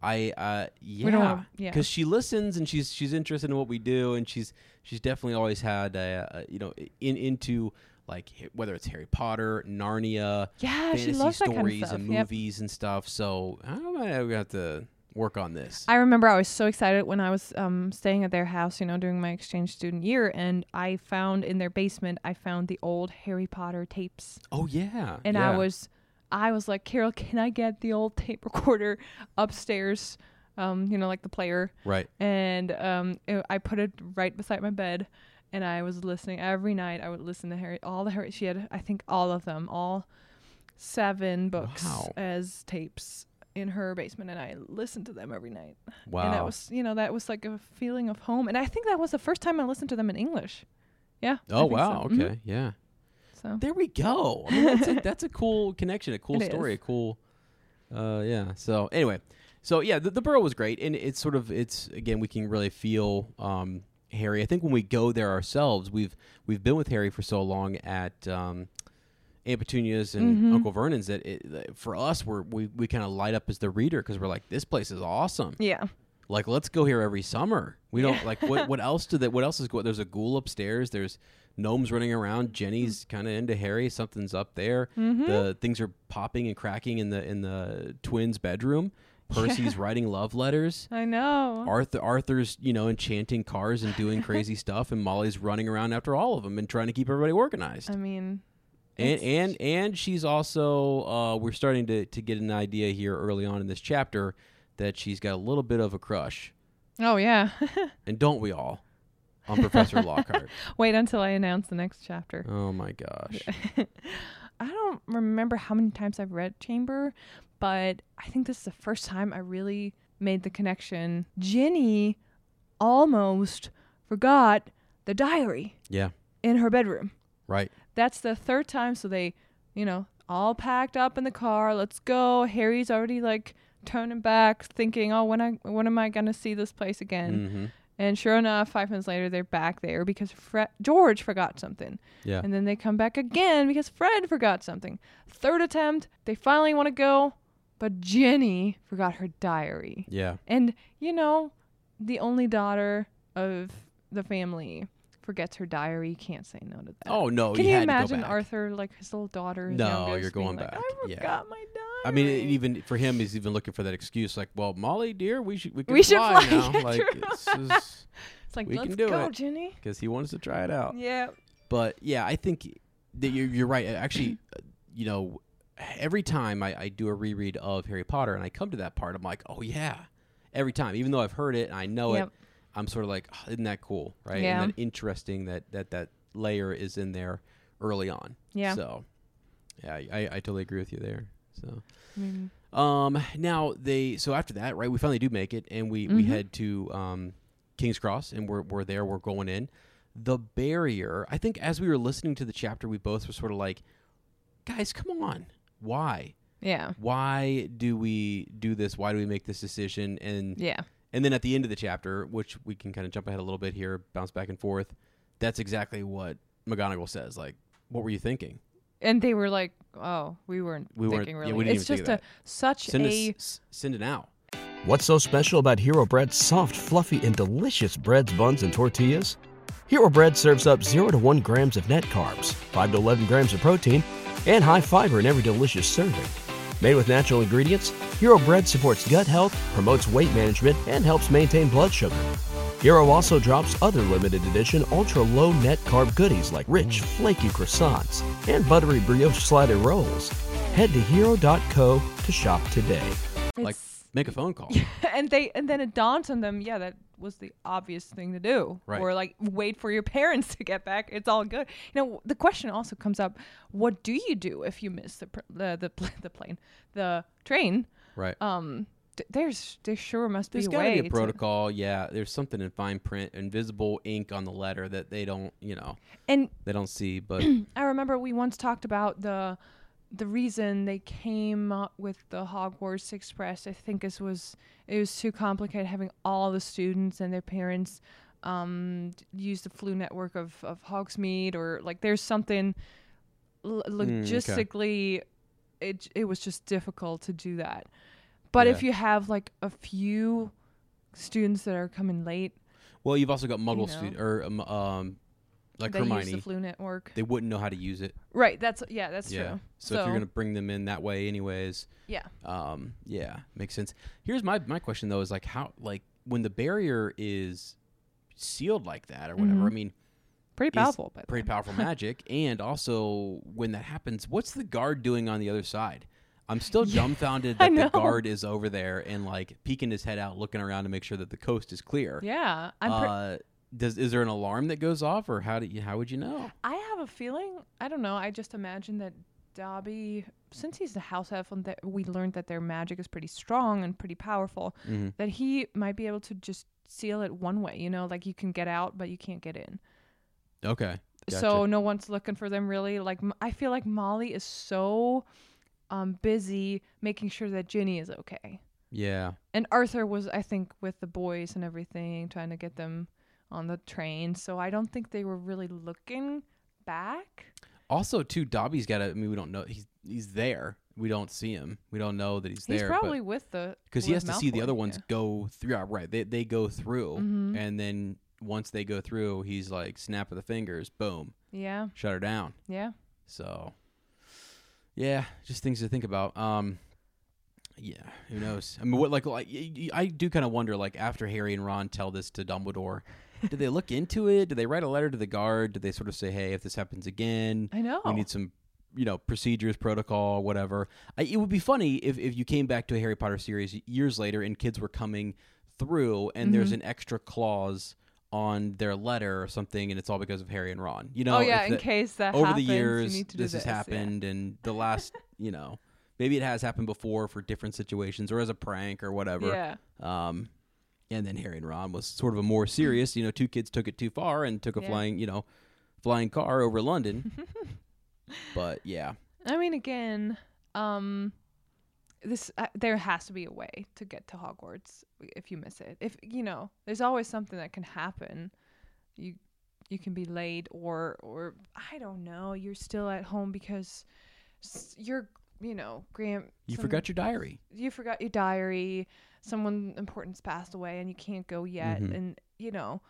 A: I, uh, yeah,
B: yeah.
A: because she listens and she's she's interested in what we do, and she's she's definitely always had, uh, uh, you know, in into like whether it's Harry Potter, Narnia,
B: yeah,
A: fantasy
B: she loves that kind of
A: stories and
B: Yep.
A: movies and stuff. So I might have to work on this.
B: I remember I was so excited when I was um, staying at their house, you know, during my exchange student year, and I found in their basement, I found the old Harry Potter tapes,
A: oh yeah,
B: and
A: yeah.
B: I was, I was like, Carol, can I get the old tape recorder upstairs? Um, you know, like the player,
A: right.
B: and um, it, I put it right beside my bed, and I was listening every night. I would listen to Harry, all the Harry. She had, I think, all of them, all seven books
A: Wow.
B: as tapes in her basement, and I listened to them every night.
A: Wow.
B: And that was, you know, that was like a feeling of home. And I think that was the first time I listened to them in English. Yeah.
A: Oh wow.
B: so.
A: Okay. Yeah.
B: So
A: There we go. I mean, that's, a, that's a cool connection, a cool
B: It
A: story,
B: is.
A: a cool, uh, yeah. So anyway, so yeah, the, the Burrow was great, and it's sort of it's again we can really feel um, Harry. I think when we go there ourselves, we've we've been with Harry for so long at um, Aunt Petunia's and
B: Mhm.
A: Uncle Vernon's that, it, that for us we're, we we kind of light up as the reader because we're like this place is awesome.
B: yeah.
A: Like let's go here every summer. We don't like what what else do that? What else is going? There's a ghoul upstairs. There's gnomes running around. Ginny's kind of into Harry. Something's up there.
B: Mm-hmm.
A: The things are popping and cracking in the in the twins' bedroom. Percy's writing love letters.
B: I know.
A: Arthur Arthur's you know enchanting cars and doing crazy stuff, and Molly's running around after all of them and trying to keep everybody organized.
B: I mean,
A: and and and she's also uh, we're starting to to get an idea here early on in this chapter that she's got a little bit of a crush,
B: oh yeah.
A: and don't we all, on Professor Lockhart?
B: Wait until I announce the next chapter.
A: Oh my gosh!
B: I don't remember how many times I've read Chamber, but I think this is the first time I really made the connection. Ginny almost forgot the diary
A: Yeah,
B: in her bedroom.
A: right.
B: That's the third time, so they, you know, all packed up in the car. Let's go. Harry's already like turning back, thinking, "Oh, when I when am I gonna see this place again?"
A: hmm
B: And sure enough, five minutes later, they're back there because Fre- George forgot something.
A: Yeah,
B: And then they come back again because Fred forgot something. Third attempt, they finally want to go, but Ginny forgot her diary.
A: yeah,
B: And, you know, the only daughter of the family forgets her diary. Can't say no to that.
A: Oh no!
B: Can
A: you,
B: you
A: had to go
B: imagine. Arthur, like his little daughter?
A: No, you're going
B: like,
A: back.
B: I
A: Yeah.
B: forgot my diary.
A: I mean, it, even for him, he's even looking for that excuse. Like, well, Molly, dear, we should we can
B: We should
A: fly,
B: fly,
A: now. like, it's just
B: it's like
A: we
B: let's
A: can do
B: go,
A: it.
B: Ginny.
A: because he wants to try it out.
B: Yeah.
A: But yeah, I think that you're, you're right. Actually, uh, you know, every time I, I do a reread of Harry Potter and I come to that part, I'm like, oh yeah. Every time, even though I've heard it and I know
B: Yep.
A: it, I'm sort of like, oh, isn't that cool, right?
B: Yeah.
A: And that interesting that that that layer is in there early on.
B: Yeah.
A: So, yeah, I, I totally agree with you there. So,
B: mean,
A: um, now they so after that, right? We finally do make it, and we we
B: Mhm.
A: head to um, King's Cross, and we're we're there. We're going in. The barrier. I think as we were listening to the chapter, we both were sort of like, guys, come on, why?
B: yeah.
A: Why do we do this? Why do we make this decision? And
B: Yeah.
A: and then at the end of the chapter, which we can kind of jump ahead a little bit here, bounce back and forth. That's exactly what McGonagall says. Like, what were you thinking?
B: And they were like, "Oh, we weren't
A: We weren't-
B: thinking
A: yeah,
B: really."
A: we didn't
B: it's
A: even think
B: just
A: of
B: a such
A: Send
B: a
A: us, send it out.
E: What's so special about Hero Bread's soft, fluffy, and delicious breads, buns, and tortillas? Hero Bread serves up 0 to 1 grams of net carbs, 5 to 11 grams of protein, and high fiber in every delicious serving. Made with natural ingredients, Hero Bread supports gut health, promotes weight management, and helps maintain blood sugar. Hero also drops other limited edition ultra low net carb goodies like rich, flaky croissants and buttery brioche slider rolls. Head to hero.co to shop today.
A: Like,
B: it's-
A: make a phone call.
B: and they and then it dawns on them, yeah, that was the obvious thing to do.
A: Right.
B: Or like wait for your parents to get back. It's all good. You know, the question also comes up: What do you do if you miss the pr- the the, pl- the plane, the train?
A: right.
B: Um, th- there's there sure must
A: There's
B: be a
A: got to
B: way
A: be a
B: to-
A: protocol. Yeah, there's something in fine print, invisible ink on the letter that they don't, you know,
B: and
A: they don't see. But
B: I remember we once talked about the the reason they came up with the Hogwarts Express. I think it was it was too complicated having all the students and their parents um, use the Floo network of of Hogsmeade or like there's something l-
A: Mm, okay.
B: logistically. It it was just difficult to do that. But if you have like a few students that are coming late,
A: well, you've also got Muggle
B: know.
A: student or um, um like
B: they use the Floo network.
A: They wouldn't know how to use it.
B: right. That's yeah. That's
A: yeah.
B: true.
A: So, if you're gonna bring them in that way, anyways,
B: yeah.
A: um, yeah, makes sense. Here's my my question though: is like how like when the barrier is sealed like that or whatever.
B: Mhm.
A: I mean,
B: Pretty powerful.
A: pretty powerful magic. And also, when that happens, what's the guard doing on the other side? I'm still dumbfounded that the guard is over there and like peeking his head out, looking around to make sure that the coast is clear.
B: Yeah, I'm. Pre-
A: uh, does is there an alarm that goes off, or how do you, how would you know?
B: I have a feeling. I don't know. I just imagine that Dobby, since he's the house elf, and that we learned that their magic is pretty strong and pretty powerful,
A: Mm-hmm.
B: that he might be able to just seal it one way. You know, like you can get out, but you can't get in.
A: Okay. Gotcha.
B: So no one's looking for them really. Like I feel like Molly is so um busy making sure that Ginny is okay.
A: yeah,
B: And Arthur was, I think, with the boys and everything, trying to get them on the train. So I don't think they were really looking back.
A: Also, too, Dobby's got to. I mean, we don't know. He's he's there. We don't see him. We don't know that he's
B: He's
A: there.
B: He's probably with the
A: because he has to see the other ones
B: yeah.
A: go through. uh, Right? They they go through,
B: Mhm.
A: and then once they go through, he's like snap of the fingers, boom,
B: Yeah,
A: shut her down.
B: yeah.
A: So, yeah, just things to think about. Um, yeah, who knows? I mean, what like like I do kind of wonder like after Harry and Ron tell this to Dumbledore, did they look into it? Did they write a letter to the guard? Did they sort of say, hey, if this happens again,
B: I know.
A: we need some you know procedures protocol whatever I, it would be funny if, if you came back to a harry potter series years later and kids were coming through and there's
B: Mhm.
A: an extra clause on their letter or something and it's all because of harry and ron. You know
B: oh yeah,
A: if
B: in
A: the-
B: case that
A: over
B: happens,
A: the years
B: do
A: this has
B: yeah.
A: happened and the last you know maybe it has happened before for different situations or as a prank or whatever.
B: Yeah,
A: um and then harry and ron was sort of a more serious you know two kids took it too far and took a
B: Yeah.
A: flying you know flying car over london. But yeah.
B: I mean, again, um, this uh, there has to be a way to get to Hogwarts if you miss it. If you know, there's always something that can happen. You you can be late, or or I don't know. You're still at home because you're you know grand.
A: you forgot your diary
B: you forgot your diary. Someone important's passed away, and you can't go yet.
A: Mhm.
B: And you know,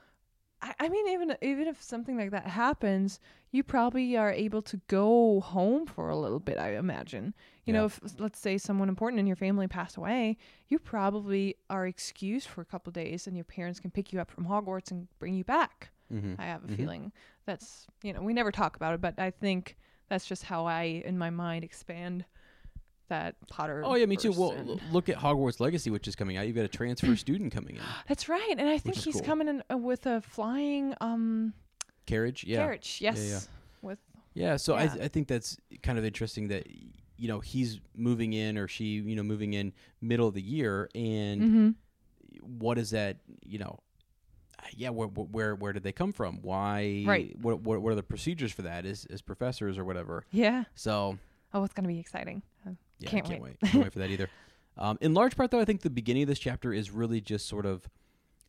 B: I, I mean, even even if something like that happens, you probably are able to go home for a little bit. I imagine. You know, if let's say someone important in your family passed away, you probably are excused for a couple of days, and your parents can pick you up from Hogwarts and bring you back.
A: Mhm.
B: I have a
A: Mhm.
B: feeling that's you know we never talk about it, but I think that's just how I in my mind expand that Potter.
A: Oh yeah, me too. Well, l- look at Hogwarts Legacy, which is coming out. You've got a transfer student coming in.
B: that's right, and I think he's
A: cool.
B: coming in uh, with a flying um
A: Carriage, yeah,
B: carriage. Yes,
A: yeah.
B: with
A: yeah. So I
B: Yeah.
A: I think that's kind of interesting that you know he's moving in or she you know moving in middle of the year, and
B: hmm
A: what is that? You know, yeah. Where where where did they come from? Why?
B: Right.
A: What what what are the procedures for that? As as professors or whatever.
B: yeah.
A: So
B: Oh, it's gonna be exciting. Uh,
A: Yeah,
B: Can't
A: I can't
B: wait.
A: wait. Can't wait for that either. Um, in large part, though, I think the beginning of this chapter is really just sort of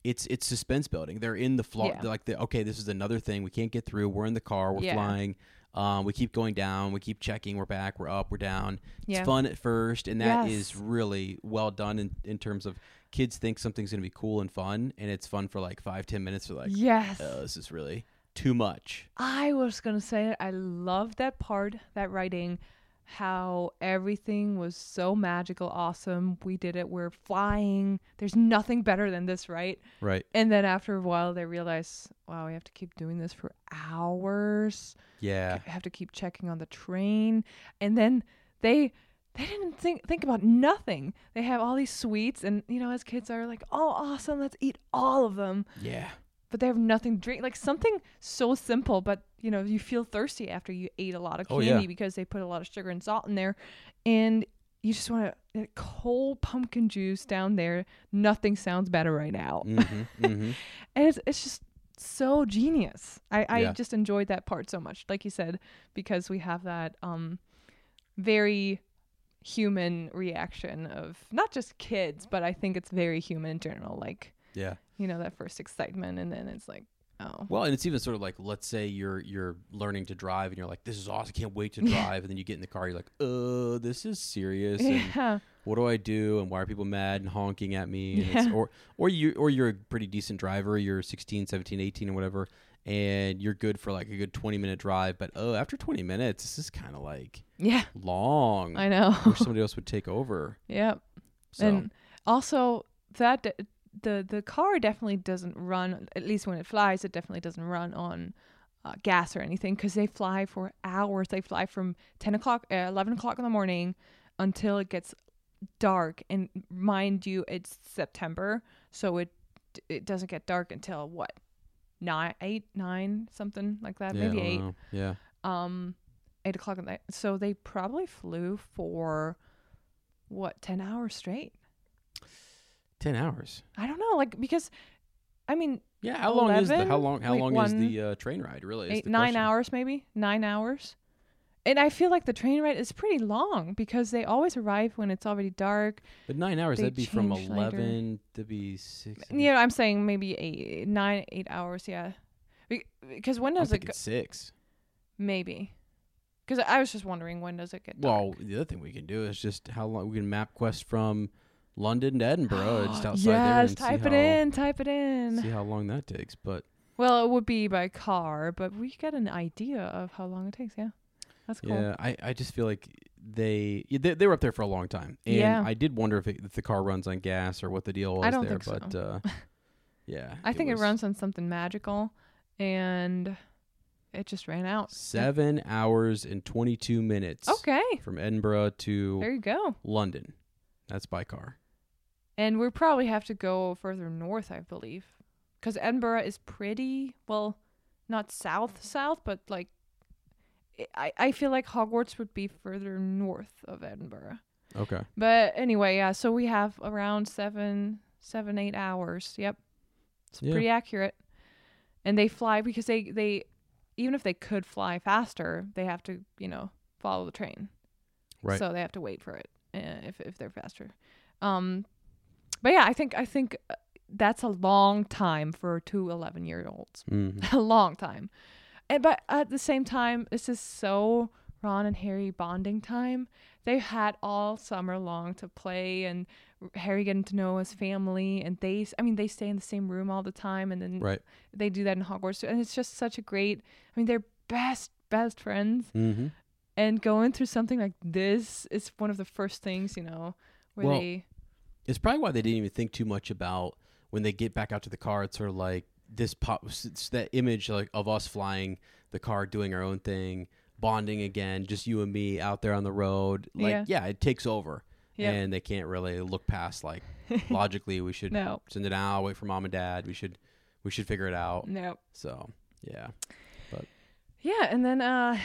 A: it's it's suspense building. They're in the flaw.
B: Yeah.
A: Like, the, okay, this is another thing we can't get through. We're in the car. We're
B: Yeah.
A: flying. Um, we keep going down. We keep checking. We're back. We're up. We're down.
B: Yeah.
A: It's fun at first, and that is
B: Yes.
A: really well done in, in terms of kids think something's going to be cool and fun, and it's fun for like five ten minutes. They're like,
B: yes.
A: oh, this is really too much.
B: I was gonna say I love that part, that writing, how everything was so magical, awesome. We did it. We're flying. There's nothing better than this, right?
A: Right.
B: And then after a while, they realize, wow, we have to keep doing this for hours.
A: Yeah.
B: Have to keep checking on the train, and then they they didn't think think about nothing. They have all these sweets, and you know, as kids are like, oh, awesome, let's eat all of them
A: Yeah.
B: But they have nothing to drink. Like something so simple, but you know, you feel thirsty after you ate a lot of
A: Oh,
B: candy
A: yeah.
B: because they put a lot of sugar and salt in there. And you just want to cold pumpkin juice down there. Nothing sounds better right now.
A: hmm hmm
B: And it's it's just so genius. I, I
A: Yeah.
B: just enjoyed that part so much. Like you said, because we have that um very human reaction of not just kids, but I think it's very human in general. Like,
A: Yeah.
B: you know, that first excitement and then it's like, oh.
A: Well, and it's even sort of like, let's say you're you're learning to drive, and you're like, "This is awesome! I can't wait to drive." and then you get in the car, you're like, "Uh, this is serious. And
B: Yeah.
A: what do I do? And why are people mad and honking at me?"
B: Yeah.
A: or or you or you're a pretty decent driver. You're 16, 17, 18, or whatever, and you're good for like a good 20 minute drive. But oh, after 20 minutes, this is kind of like
B: Yeah.
A: long.
B: I know.
A: wish somebody else would take over.
B: yep.
A: So
B: And also that the the car definitely doesn't run at least when it flies it definitely doesn't run on uh, gas or anything because they fly for hours. They fly from 10 o'clock uh, 11 o'clock in the morning until it gets dark. And mind you it's september so it it doesn't get dark until what nine eight nine something like that
A: yeah,
B: maybe eight.
A: know. Yeah.
B: um eight o'clock at night. So they probably flew for what 10 hours straight
A: 10 hours.
B: I don't know, like because I mean
A: Yeah. How long is the how long how
B: Wait,
A: long is the uh, train ride? Really,
B: eight nine
A: question.
B: hours maybe nine hours, and I feel like the train ride is pretty long because they always arrive when it's already dark.
A: But nine hours,
B: They
A: that'd be from
B: change later.
A: 11 to be 6.
B: Yeah, I'm saying maybe eight nine eight hours. Yeah, because when
A: I'm
B: does it
A: thinking
B: go?
A: six.
B: Maybe because I was just wondering when does it get dark?
A: Well, the other thing we can do is just how long we can MapQuest from London to Edinburgh, just outside there,
B: yes,
A: and
B: type it in, type it in.
A: See how long that takes. But
B: Well, it would be by car, but we get an idea of how long it takes. Yeah, that's cool.
A: yeah, I, I just feel like they, they they were up there for a long time, and
B: Yeah.
A: I did wonder if, it, if the car runs on gas or what the deal was
B: I don't
A: there.
B: think
A: but
B: so.
A: uh, yeah,
B: I think it runs on something magical, and it just ran out.
A: seven hours and twenty two minutes.
B: Okay,
A: from Edinburgh to
B: there you go.
A: London. That's by car.
B: And we probably have to go further north, I believe, because Edinburgh is pretty well, not south south, but like I I feel like Hogwarts would be further north of Edinburgh.
A: Okay.
B: But anyway, yeah. So we have around seven, seven, eight hours. Yep, it's
A: Yeah.
B: pretty accurate. And they fly because they they, even if they could fly faster, they have to you know follow the train.
A: Right.
B: So they have to wait for it uh, if if they're faster. Um, but yeah, I think I think uh, that's a long time for two 11 year olds.
A: Mhm.
B: a long time. And but at the same time, this is so Ron and Harry bonding time. They had all summer long to play and Harry getting to know his family and they I mean they stay in the same room all the time and then
A: Right.
B: they do that in Hogwarts and it's just such a great I mean they're best best friends
A: Mm-hmm.
B: and going through something like this is one of the first things, you know, where
A: Well,
B: they
A: It's probably why they didn't even think too much about when they get back out to the car. It's sort of like this pop, it's that image like of us flying the car, doing our own thing, bonding again, just you and me out there on the road. Like,
B: Yeah.
A: yeah, it takes over,
B: Yep.
A: and they can't really look past like logically. We should
B: No.
A: send it out, wait for mom and dad. We should we should figure it out.
B: no.
A: So yeah, But
B: Yeah, and then uh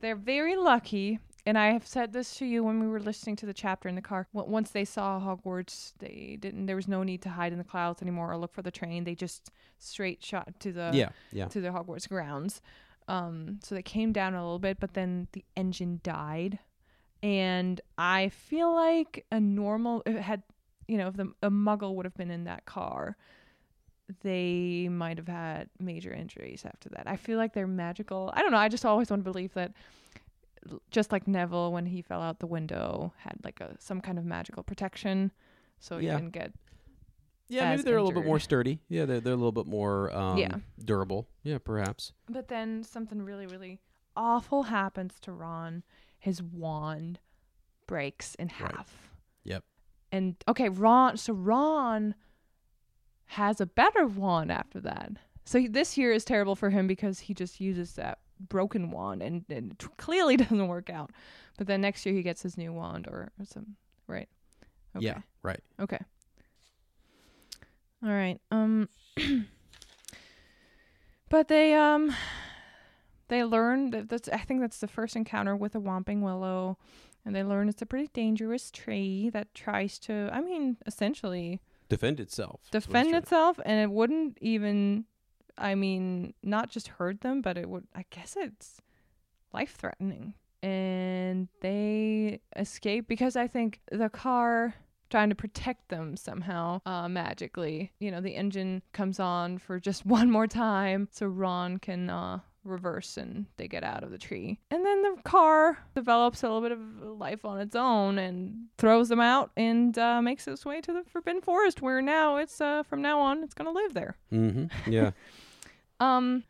B: they're very lucky and I have said this to you when we were listening to the chapter in the car. Once they saw Hogwarts, they didn't. There was no need to hide in the clouds anymore or look for the train. They just straight shot to the
A: yeah, yeah.
B: to the Hogwarts grounds. Um, so they came down a little bit, but then the engine died, and I feel like a normal it had, you know, if the a Muggle would have been in that car, they might have had major injuries after that. I feel like they're magical. I don't know. I just always want to believe that, just like Neville when he fell out the window had like a some kind of magical protection, so he
A: Yeah.
B: didn't get
A: Yeah, maybe they're a little bit more sturdy. Yeah, they're they're a little bit more um,
B: Yeah.
A: durable. Yeah, perhaps.
B: But then something really, really awful happens to Ron. His wand breaks in
A: Right.
B: half.
A: Yep.
B: And okay, Ron. So Ron has a better wand after that. So he- this year is terrible for him because he just uses that broken wand and, and it clearly doesn't work out. But then next year he gets his new wand or, or some right. Okay.
A: Yeah, right.
B: Okay. All right. Um but they um they learn that that's I think that's the first encounter with a Whomping Willow and they learn it's a pretty dangerous tree that tries to I mean essentially
A: Defend itself. is what it's
B: defend itself and it wouldn't even I mean not just hurt them but it would I guess it's life threatening and they escape because I think the car trying to protect them somehow uh, magically you know the engine comes on for just one more time so Ron can uh, reverse and they get out of the tree and then the car develops a little bit of life on its own and throws them out and uh, makes its way to the forbidden forest where now it's uh, from now on it's gonna live there
A: Mm-hmm. Yeah.
B: um,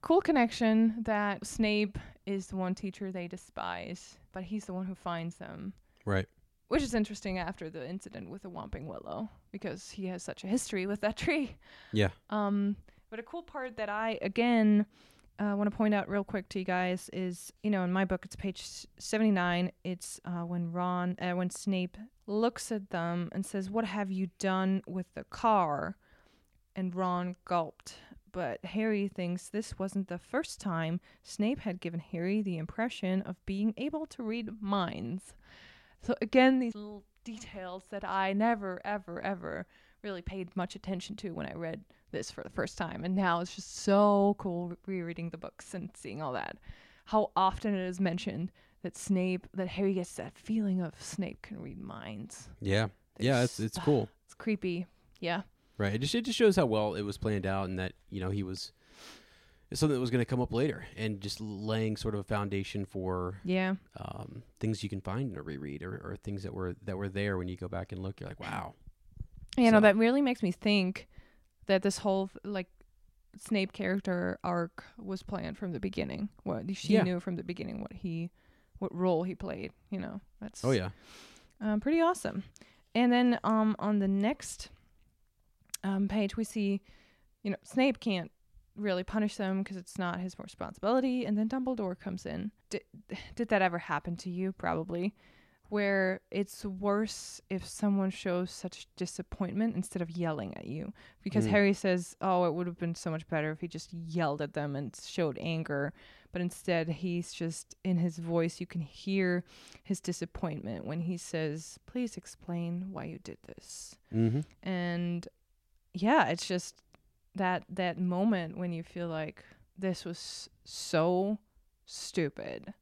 B: cool connection that Snape is the one teacher they despise, but he's the one who finds them,
A: right.
B: which is interesting after the incident with the Whomping Willow because he has such a history with that tree.
A: Yeah.
B: Um, but a cool part that I again uh, want to point out real quick to you guys is, you know, in my book it's page 79. It's uh, when Ron, uh, when Snape looks at them and says, "What have you done with the car?" And Ron gulped. But Harry thinks this wasn't the first time Snape had given Harry the impression of being able to read minds. So again, these little details that I never, ever, ever really paid much attention to when I read this for the first time. And now it's just so cool rereading the books and seeing all that. How often it is mentioned that Snape, that Harry gets that feeling of Snape can read minds.
A: Yeah. Yeah. It's it's cool.
B: It's creepy. Yeah.
A: Right. It just it just shows how well it was planned out, and that you know he was something that was going to come up later, and just laying sort of a foundation for
B: Yeah.
A: um, things you can find in a reread, or, or things that were that were there when you go back and look. You're like, wow.
B: You know, that really makes me think that this whole like Snape character arc was planned from the beginning. What she
A: Yeah.
B: knew from the beginning what he what role he played, you know. That's
A: Oh yeah.
B: um, pretty awesome. And then um, on the next um, page, we see, you know, Snape can't really punish them because it's not his responsibility. And then Dumbledore comes in. Did, did that ever happen to you? Probably. Where it's worse if someone shows such disappointment instead of yelling at you. Because
A: Mm.
B: Harry says, oh, it would have been so much better if he just yelled at them and showed anger. But instead, he's just in his voice, you can hear his disappointment when he says, "Please explain why you did this."
A: Mm-hmm.
B: And yeah, it's just that that moment when you feel like this was so stupid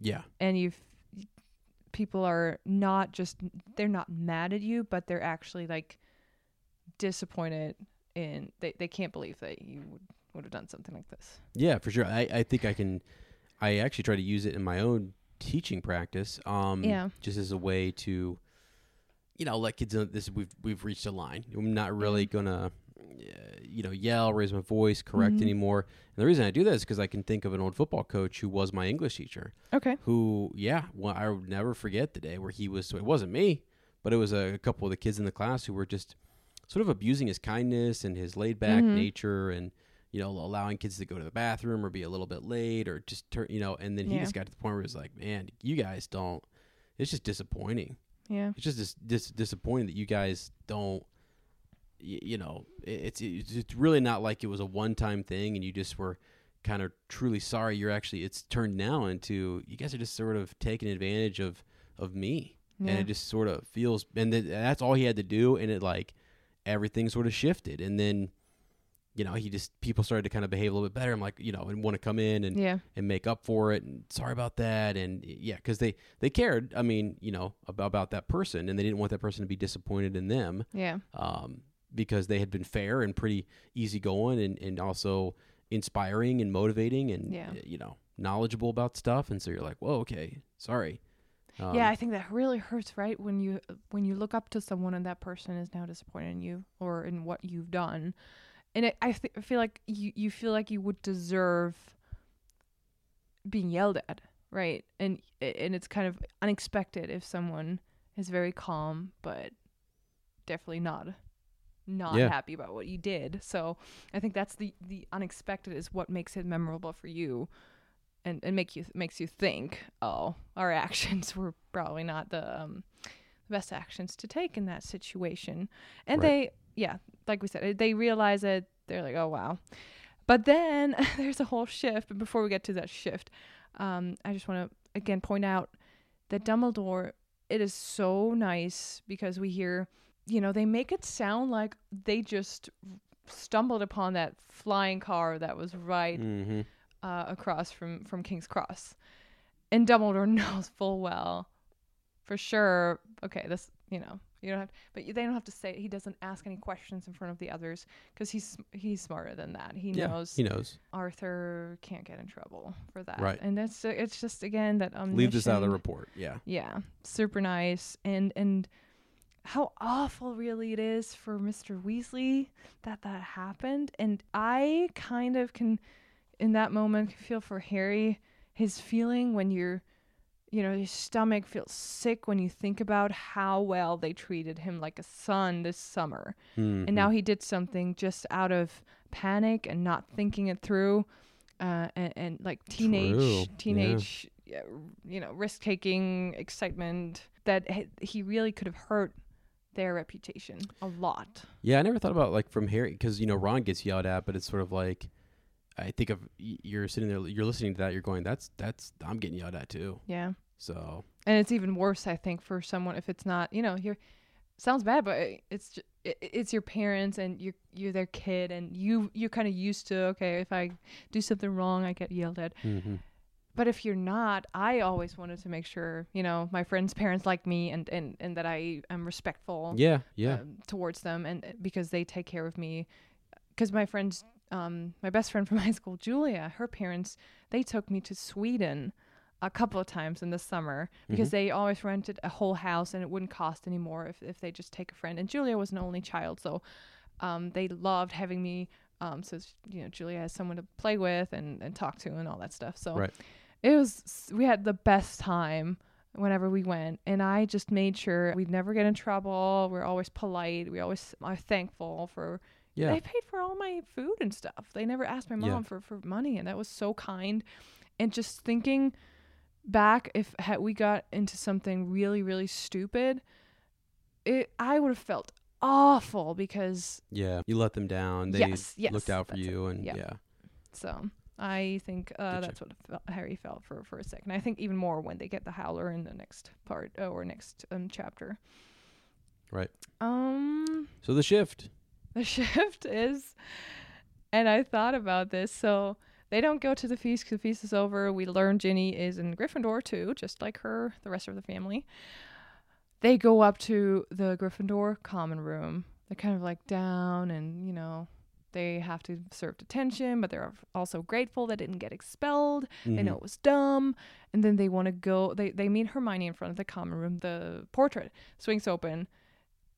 A: Yeah.
B: and you people are not just they're not mad at you, but they're actually like disappointed in they they can't believe that you would would have done something like this.
A: Yeah, for sure. I, I think I can I actually try to use it in my own teaching practice. Um,
B: Yeah.
A: Just as a way to, you know, let kids know this. We've we've reached a line. I'm not really gonna, uh, you know, yell, raise my voice, correct
B: Mhm.
A: anymore. And the reason I do that is because I can think of an old football coach who was my English teacher.
B: Okay.
A: Who, yeah, well, I would never forget the day where he was. So it wasn't me, but it was a, a couple of the kids in the class who were just sort of abusing his kindness and his laid back
B: Mhm.
A: nature and you know allowing kids to go to the bathroom or be a little bit late or just turn you know and then he
B: Yeah.
A: just got to the point where he was like man you guys don't it's just disappointing
B: Yeah.
A: it's just dis- dis- disappointing that you guys don't y- you know it's it's really not like it was a one time thing and you just were kind of truly sorry. You're actually it's turned now into you guys are just sort of taking advantage of of me. And it just sort of feels and th- that's all he had to do and it like everything sort of shifted. And then you know he just people started to kind of behave a little bit better i'm like you know and want to come in and
B: Yeah.
A: and make up for it and sorry about that and yeah because they they cared i mean you know about, about that person and they didn't want that person to be disappointed in them
B: Yeah.
A: um, because they had been fair and pretty easygoing and, and also inspiring and motivating and
B: Yeah.
A: you know knowledgeable about stuff and so you're like whoa okay sorry um,
B: yeah, I think that really hurts, right? When you when you look up to someone and that person is now disappointed in you or in what you've done, and it, I th- feel like you you feel like you would deserve being yelled at, right? And and it's kind of unexpected if someone is very calm, but definitely not not
A: Yeah.
B: happy about what you did. So I think that's the the unexpected is what makes it memorable for you and, and make you makes you think, oh, our actions were probably not the um, best actions to take in that situation. And
A: Right.
B: Yeah, like we said, they realize it. They're like, oh wow. But then there's a whole shift. But before we get to that shift, um, I just want to again point out that Dumbledore. It is so nice because we hear, you know, they make it sound like they just stumbled upon that flying car that was right
A: mm-hmm.
B: uh, across from from King's Cross, and Dumbledore knows full well, for sure. Okay, this you know you don't have, but they don't have to say. He doesn't ask any questions in front of the others because he's he's smarter than that. He
A: yeah
B: knows
A: he knows
B: Arthur can't get in trouble for that.
A: Right.
B: and that's it's just again that um
A: leave this out of the report yeah
B: yeah, super nice and and how awful really it is for Mr. Weasley that that happened and I kind of can in that moment feel for Harry his feeling when you're you know his stomach feels sick when you think about how well they treated him like a son this summer.
A: Mhm.
B: and now he did something just out of panic and not thinking it through uh, and, and like teenage
A: True,
B: teenage yeah, you know risk taking excitement that he really could have hurt their reputation a lot.
A: Yeah, I never thought about like from Harry because you know Ron gets yelled at, but it's sort of like I think of you're sitting there, you're listening to that, you're going, that's that's I'm getting yelled at too.
B: yeah
A: So
B: and it's even worse i think for someone if it's not you know you're sounds bad but it's ju- it, it's your parents and you're you're their kid and you you're kind of used to okay if i do something wrong i get yelled at
A: mm-hmm.
B: but if you're not i always wanted to make sure you know my friends parents like me and and, and that i am respectful
A: yeah, yeah,
B: um, towards them and because they take care of me because my friends um my best friend from high school julia her parents they took me to sweden a couple of times in the summer because
A: Mhm.
B: they always rented a whole house and it wouldn't cost any more if, if they just take a friend and julia was an only child so um they loved having me um so you know julia has someone to play with and, and talk to and all that stuff so
A: Right.
B: it was we had the best time whenever we went and i just made sure we'd never get in trouble we're always polite we always are thankful for
A: yeah.
B: they paid for all my food and stuff they never asked my mom
A: Yeah.
B: for, for money and that was so kind and just thinking back if had we got into something really really stupid it i would have felt awful because
A: yeah. You let them down. They
B: Yes, yes,
A: looked out for
B: that's it.
A: you, and
B: Yeah.
A: yeah,
B: So I think uh, that's what Harry felt for for a second. I think even more when they get the Howler in the next part uh, or next um, chapter.
A: Right.
B: Um,
A: So the shift.
B: The shift is, and I thought about this. So they don't go to the feast the feast is over. We learn Ginny is in Gryffindor too, just like her, the rest of the family. They go up to the Gryffindor common room. They're kind of like down and you know they have to serve detention, but they're also grateful they didn't get expelled. They
A: Mhm.
B: know it was dumb, and then they want to go. They they meet Hermione in front of the common room. The portrait swings open,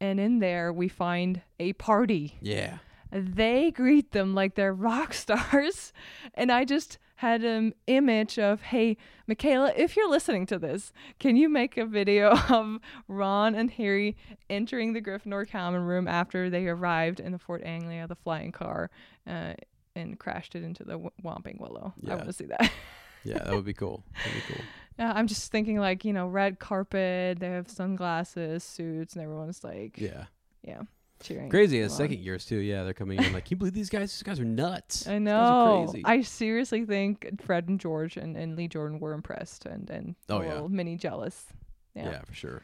B: and in there we find a party.
A: Yeah.
B: They greet them like they're rock stars, and I just had an image of, hey, Michaela, if you're listening to this, can you make a video of Ron and Harry entering the Gryffindor common room after they arrived in the Ford Anglia, the flying car, uh, and crashed it into the w- Whomping Willow? I want to see that.
A: Yeah, that would be cool. That'd be cool.
B: Yeah, I'm just thinking like, you know, red carpet, they have sunglasses, suits, and everyone's like,
A: Yeah.
B: yeah, cheering.
A: Crazy as second years too. Yeah, they're coming in like, can you believe these guys? These guys are nuts.
B: I know. I seriously think Fred and George and, and Lee Jordan were impressed and, and
A: Oh,
B: a
A: yeah.
B: little mini jealous.
A: yeah.
B: Yeah.
A: for sure.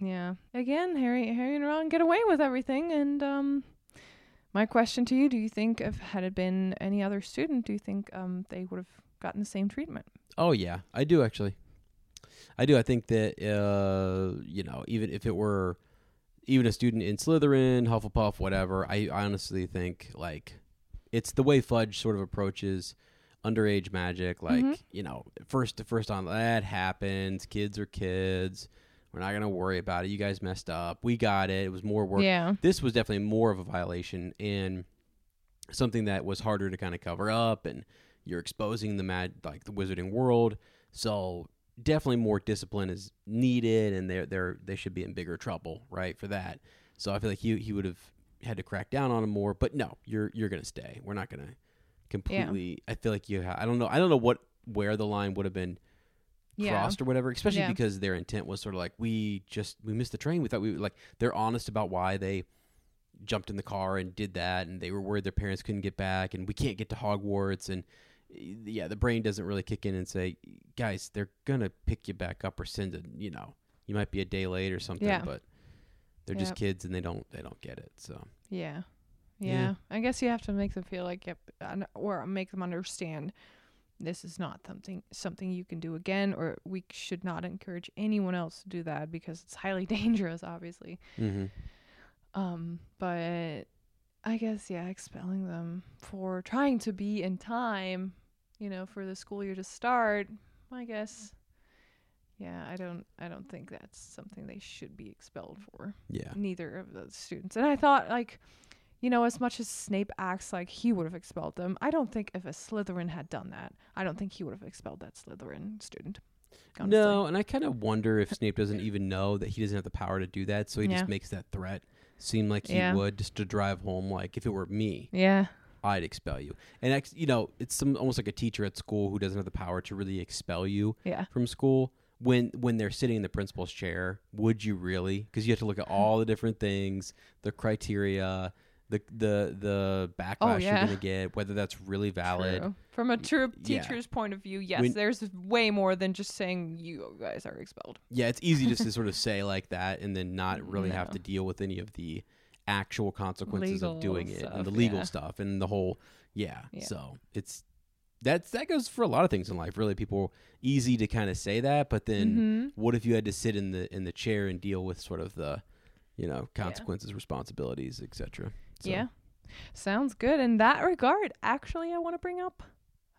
B: Yeah. Again, Harry Harry and Ron get away with everything and um my question to you, do you think if had it been any other student, do you think um they would have gotten the same treatment?
A: Oh yeah, I do actually. I do. I think that uh, you know, even if it were even a student in Slytherin, Hufflepuff, whatever, I honestly think like it's the way Fudge sort of approaches underage magic. Like
B: Mhm.
A: you know, first to first on that happens. Kids are kids. We're not gonna worry about it. You guys messed up. We got it. It was more work.
B: Yeah.
A: This was definitely more of a violation and something that was harder to kind of cover up and you're exposing the mad like the wizarding world. So definitely more discipline is needed and they're they're they should be in bigger trouble right for that. So i feel like he he would have had to crack down on him more. But no you're you're gonna stay. We're not gonna completely i feel like you ha- i don't know i don't know what where the line would have been
B: Yeah.
A: crossed or whatever especially
B: Yeah.
A: because their intent was sort of like we just we missed the train. We thought we like they're honest about why they jumped in the car and did that and they were worried their parents couldn't get back and we can't get to hogwarts and yeah the brain doesn't really kick in and say guys they're gonna pick you back up or send it you know you might be a day late or something
B: Yeah.
A: but they're just kids and they don't they don't get it so
B: Yeah.
A: Yeah.
B: Yeah. I guess you have to make them feel like yep or make them understand this is not something something you can do again or we should not encourage anyone else to do that because it's highly dangerous obviously.
A: mm-hmm.
B: Um but I guess yeah, expelling them for trying to be in time, you know, for the school year to start. I guess yeah, I don't I don't think that's something they should be expelled for
A: yeah
B: neither of the students. And I thought, like, you know, as much as Snape acts like he would have expelled them, I don't think if a Slytherin had done that, I don't think he would have expelled that Slytherin student. honestly.
A: no and i kind of wonder if snape doesn't even know that he doesn't have the power to do that so he
B: Yeah.
A: just makes that threat seem like he
B: Yeah.
A: would just to drive home like if it were me
B: Yeah.
A: I'd expel you. And ex- you know, it's some almost like a teacher at school who doesn't have the power to really expel you
B: Yeah.
A: from school. When when they're sitting in the principal's chair, would you really? Because you have to look at all the different things, the criteria, the the the backlash
B: Oh, yeah.
A: you're gonna get, whether that's really valid.
B: True. From a true
A: yeah.
B: teacher's point of view, yes,
A: When-
B: there's way more than just saying you guys are expelled.
A: Yeah, it's easy just to sort of say like that and then not really have to deal with any of the actual consequences
B: Legal
A: of doing it and the legal
B: yeah.
A: stuff and the whole yeah.
B: Yeah.
A: So it's that's that goes for a lot of things in life. Really, people easy to kind of say that, but then
B: Mhm.
A: what if you had to sit in the in the chair and deal with sort of the you know consequences, responsibilities, etc. So,
B: Yeah. Sounds good. In that regard, actually, I want to bring up.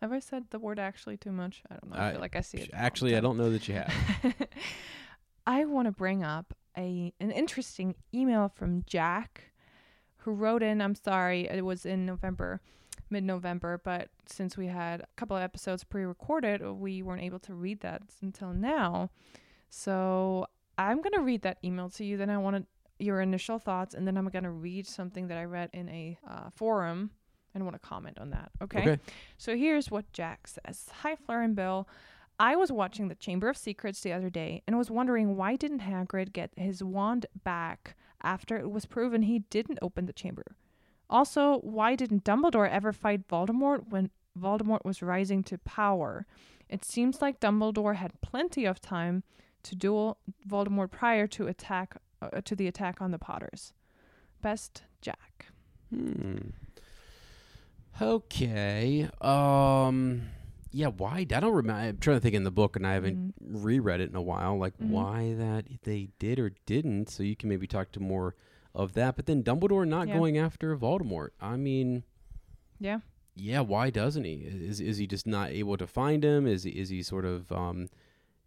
B: Have I said the word actually too much? I don't know. I,
A: I-
B: feel like I see it.
A: Actually, I don't know that you have.
B: I want to bring up a an interesting email from Jack, who wrote in. I'm sorry, it was in November, mid November, but since we had a couple of episodes pre-recorded, we weren't able to read that until now. So I'm gonna read that email to you. Then I want your initial thoughts, and then I'm gonna read something that I read in a uh, forum and want to comment on that. Okay.
A: Okay.
B: So here's what Jack says Hi, Fleur and Bill. I was watching the Chamber of Secrets the other day and was wondering why didn't Hagrid get his wand back after it was proven he didn't open the chamber? Also, why didn't Dumbledore ever fight Voldemort when Voldemort was rising to power? It seems like Dumbledore had plenty of time to duel Voldemort prior to attack uh, to the attack on the Potters. Best Jack.
A: Hmm. Okay. Um. Yeah. Why? I don't remember. I'm trying to think in the book, and I haven't reread it in a while. Like
B: Mhm.
A: why that they did or didn't. So you can maybe talk to more of that. But then Dumbledore not
B: Yeah.
A: going after Voldemort. I mean,
B: Yeah.
A: yeah, why doesn't he? Is is he just not able to find him? Is he, is he sort of um,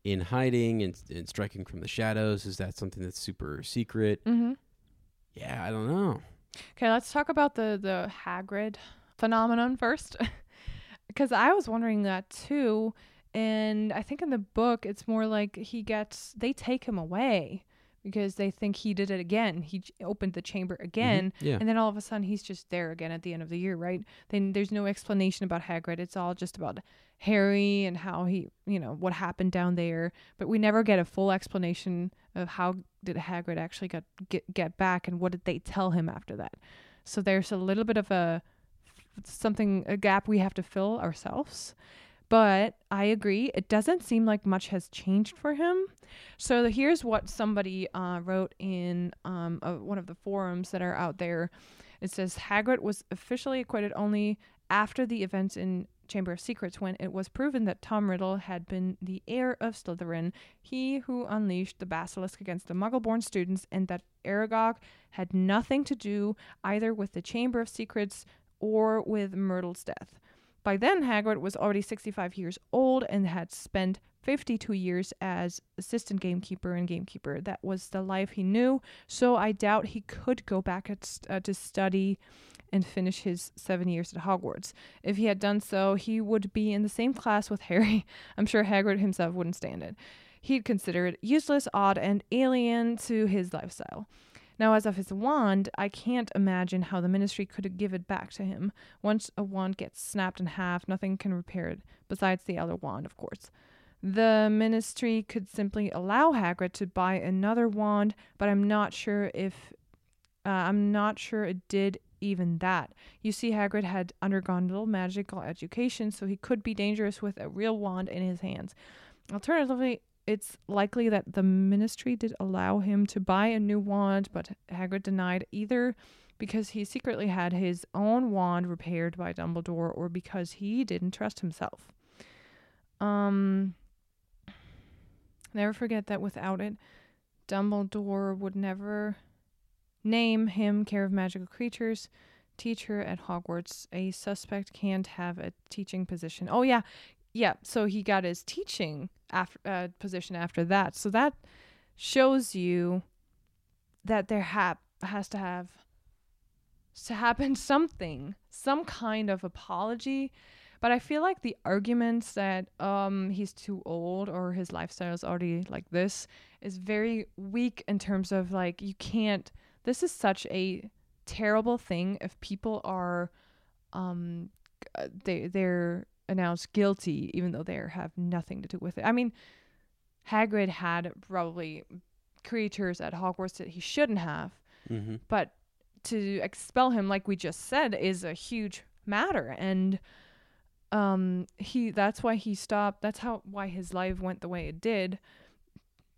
A: in hiding and, and striking from the shadows? Is that something that's super secret?
B: Mm-hmm.
A: Yeah, I don't know.
B: Okay, let's talk about the the Hagrid phenomenon first, because I was wondering that too, and I think in the book it's more like he gets they take him away because they think he did it again. He j- opened the chamber mm-hmm. again,
A: Yeah.
B: and then all of a sudden he's just there again at the end of the year, right? Then there's no explanation about Hagrid. It's all just about Harry and how he, you know, what happened down there. But we never get a full explanation of how did Hagrid actually got get get back and what did they tell him after that. So there's a little bit of a something a gap we have to fill ourselves. But I agree, it doesn't seem like much has changed for him. So here's what somebody uh, wrote in um, one of the forums that are out there. It says Hagrid was officially acquitted only after the events in Chamber of Secrets when it was proven that Tom Riddle had been the heir of Slytherin, he who unleashed the basilisk against the muggle-born students, and that Aragog had nothing to do either with the Chamber of Secrets or with Myrtle's death. By then, Hagrid was already 65 years old and had spent 52 years as assistant gamekeeper and gamekeeper. That was the life he knew, so I doubt he could go back at, uh, to study and finish his seven years at Hogwarts. If he had done so, he would be in the same class with Harry. I'm sure Hagrid himself wouldn't stand it. He'd consider it useless, odd, and alien to his lifestyle. Now, as of his wand, I can't imagine how the ministry could give it back to him. Once a wand gets snapped in half, nothing can repair it, besides the other wand, of course. The ministry could simply allow Hagrid to buy another wand, but I'm not sure if uh, I'm not sure it did even that. You see, Hagrid had undergone little magical education, so he could be dangerous with a real wand in his hands. Alternatively, it's likely that the ministry did allow him to buy a new wand, but Hagrid denied either because he secretly had his own wand repaired by Dumbledore or because he didn't trust himself. Um never forget that without it, Dumbledore would never name him care of magical creatures teacher at Hogwarts. A suspect can't have a teaching position. Oh yeah, yeah. So he got his teaching after uh, position after that. So that shows you that there ha- has to have to happen something, some kind of apology. But I feel like the arguments that um he's too old or his lifestyle is already like this is very weak in terms of like you can't this is such a terrible thing if people are um they they're announced guilty even though they have nothing to do with it. I mean, Hagrid had probably creatures at Hogwarts that he shouldn't have,
A: Mm-hmm.
B: but to expel him like we just said is a huge matter and um he that's why he stopped that's how why his life went the way it did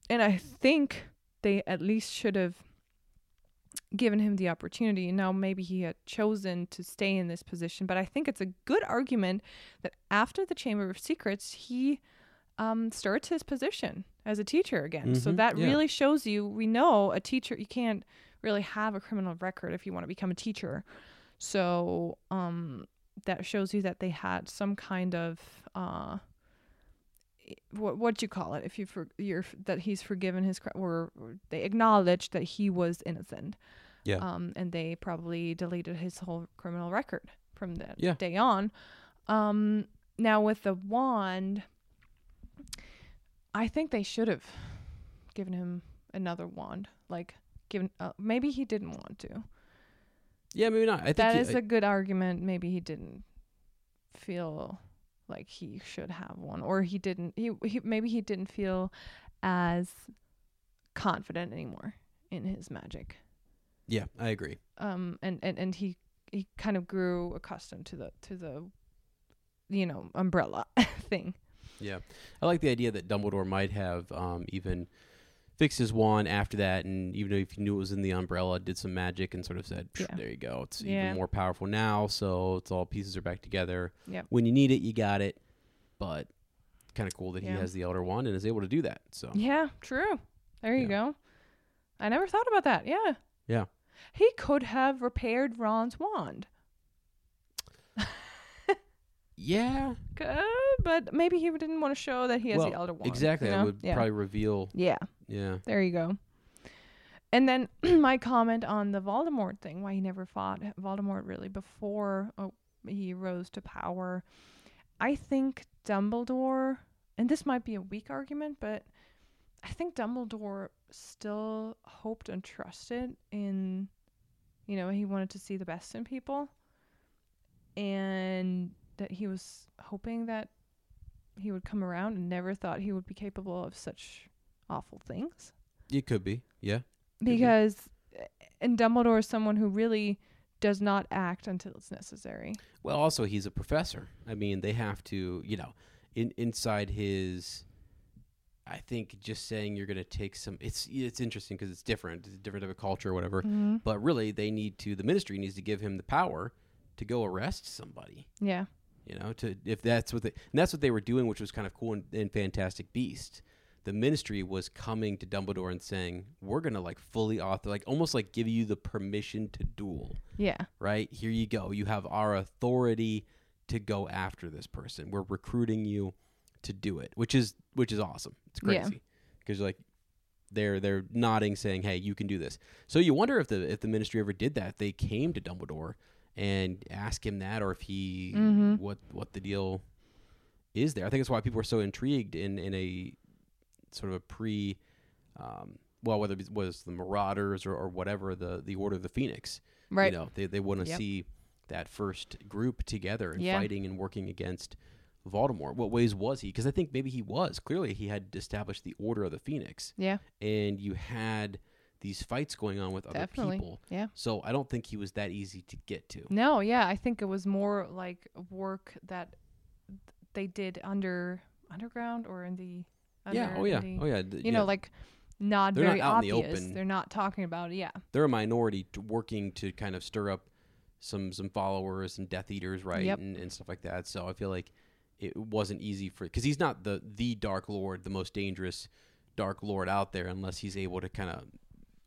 B: and i think they at least should have given him the opportunity now maybe he had chosen to stay in this position but i think it's a good argument that after the chamber of secrets he um starts his position as a teacher again so
A: Mhm,
B: that
A: yeah.
B: really shows you we know a teacher you can't really have a criminal record if you want to become a teacher. So um, that shows you that they had some kind of uh, what what you call it if you for you're that he's forgiven his cri- or, or they acknowledged that he was innocent.
A: Yeah.
B: Um, and they probably deleted his whole criminal record from that
A: Yeah.
B: day on. Um, now with the wand, I think they should have given him another wand. Like given uh, maybe he didn't want to.
A: Yeah, maybe not. I think
B: That
A: he-
B: is
A: I-
B: a good argument. Maybe he didn't feel like he should have one or he didn't he, he maybe he didn't feel as confident anymore in his magic.
A: Yeah, I agree.
B: Um and and and he he kind of grew accustomed to the to the you know umbrella thing.
A: Yeah, I like the idea that Dumbledore might have um, even fixed his wand after that, and even if he knew it was in the umbrella, did some magic and sort of said,
B: Yeah.
A: "There you go. It's
B: Yeah.
A: even more powerful now." So it's all pieces are back together.
B: Yep.
A: When you need it, you got it. But kind of cool that
B: Yeah.
A: he has the Elder Wand and is able to do that. So
B: Yeah, true. There you
A: Yeah.
B: go. I never thought about that. Yeah.
A: Yeah.
B: He could have repaired Ron's wand.
A: Yeah.
B: Uh, but maybe he didn't want to show that he has
A: well,
B: the Elder Wand.
A: exactly.
B: you
A: That
B: know?
A: would
B: yeah.
A: probably reveal.
B: yeah.
A: Yeah.
B: There you go. And then my comment on the Voldemort thing, why he never fought Voldemort really before oh, he rose to power. I think Dumbledore, and this might be a weak argument, but I think Dumbledore still hoped and trusted in, you know, he wanted to see the best in people. And that he was hoping that he would come around and never thought he would be capable of such awful things
A: It could be. Yeah. be.
B: because eh, and Dumbledore is someone who really does not act until it's necessary.
A: Well, also he's a professor. I mean, they have to, you know, in inside his. I think just saying you're going to take some. It's it's interesting because it's different. It's a different type of culture or whatever.
B: Mm-hmm.
A: But really, they need to. The ministry needs to give him the power to go arrest somebody.
B: Yeah.
A: You know, to if that's what they and that's what they were doing, which was kind of cool in, in Fantastic Beast. The ministry was coming to Dumbledore and saying, "We're gonna like fully author, like almost like give you the permission to duel."
B: Yeah.
A: right? Here you go. You have our authority to go after this person. We're recruiting you to do it, which is which is awesome. It's crazy because like they're they're nodding, saying, "Hey, you can do this." So you wonder if the if the ministry ever did that. If they came to Dumbledore and asked him that, or if he
B: Mhm.
A: what what the deal is there. I think that's why people are so intrigued in in a sort of a pre. Um, well, whether it was the Marauders or, or whatever the the Order of the Phoenix,
B: Right.
A: you know, they they want to
B: Yep.
A: see that first group together and
B: Yeah.
A: fighting and working against Voldemort. What ways was he? Because I think maybe he was. Clearly, he had established the Order of the Phoenix,
B: Yeah.
A: and you had these fights going on with other
B: Definitely.
A: people.
B: Yeah.
A: So I don't think he was that easy to get to.
B: No, yeah, I think it was more like work that they did under underground or in the
A: yeah. Oh yeah.
B: the-
A: Oh yeah. d-
B: you
A: yeah.
B: know like not
A: They're not
B: very
A: the
B: obvious.
A: open.
B: They're not talking about it. Yeah.
A: they're a minority t- working to kind of stir up some some followers and Death Eaters, right,
B: Yep.
A: and, and stuff like that. So I feel like it wasn't easy for because he's not the the Dark Lord, the most dangerous Dark Lord out there, unless he's able to kind of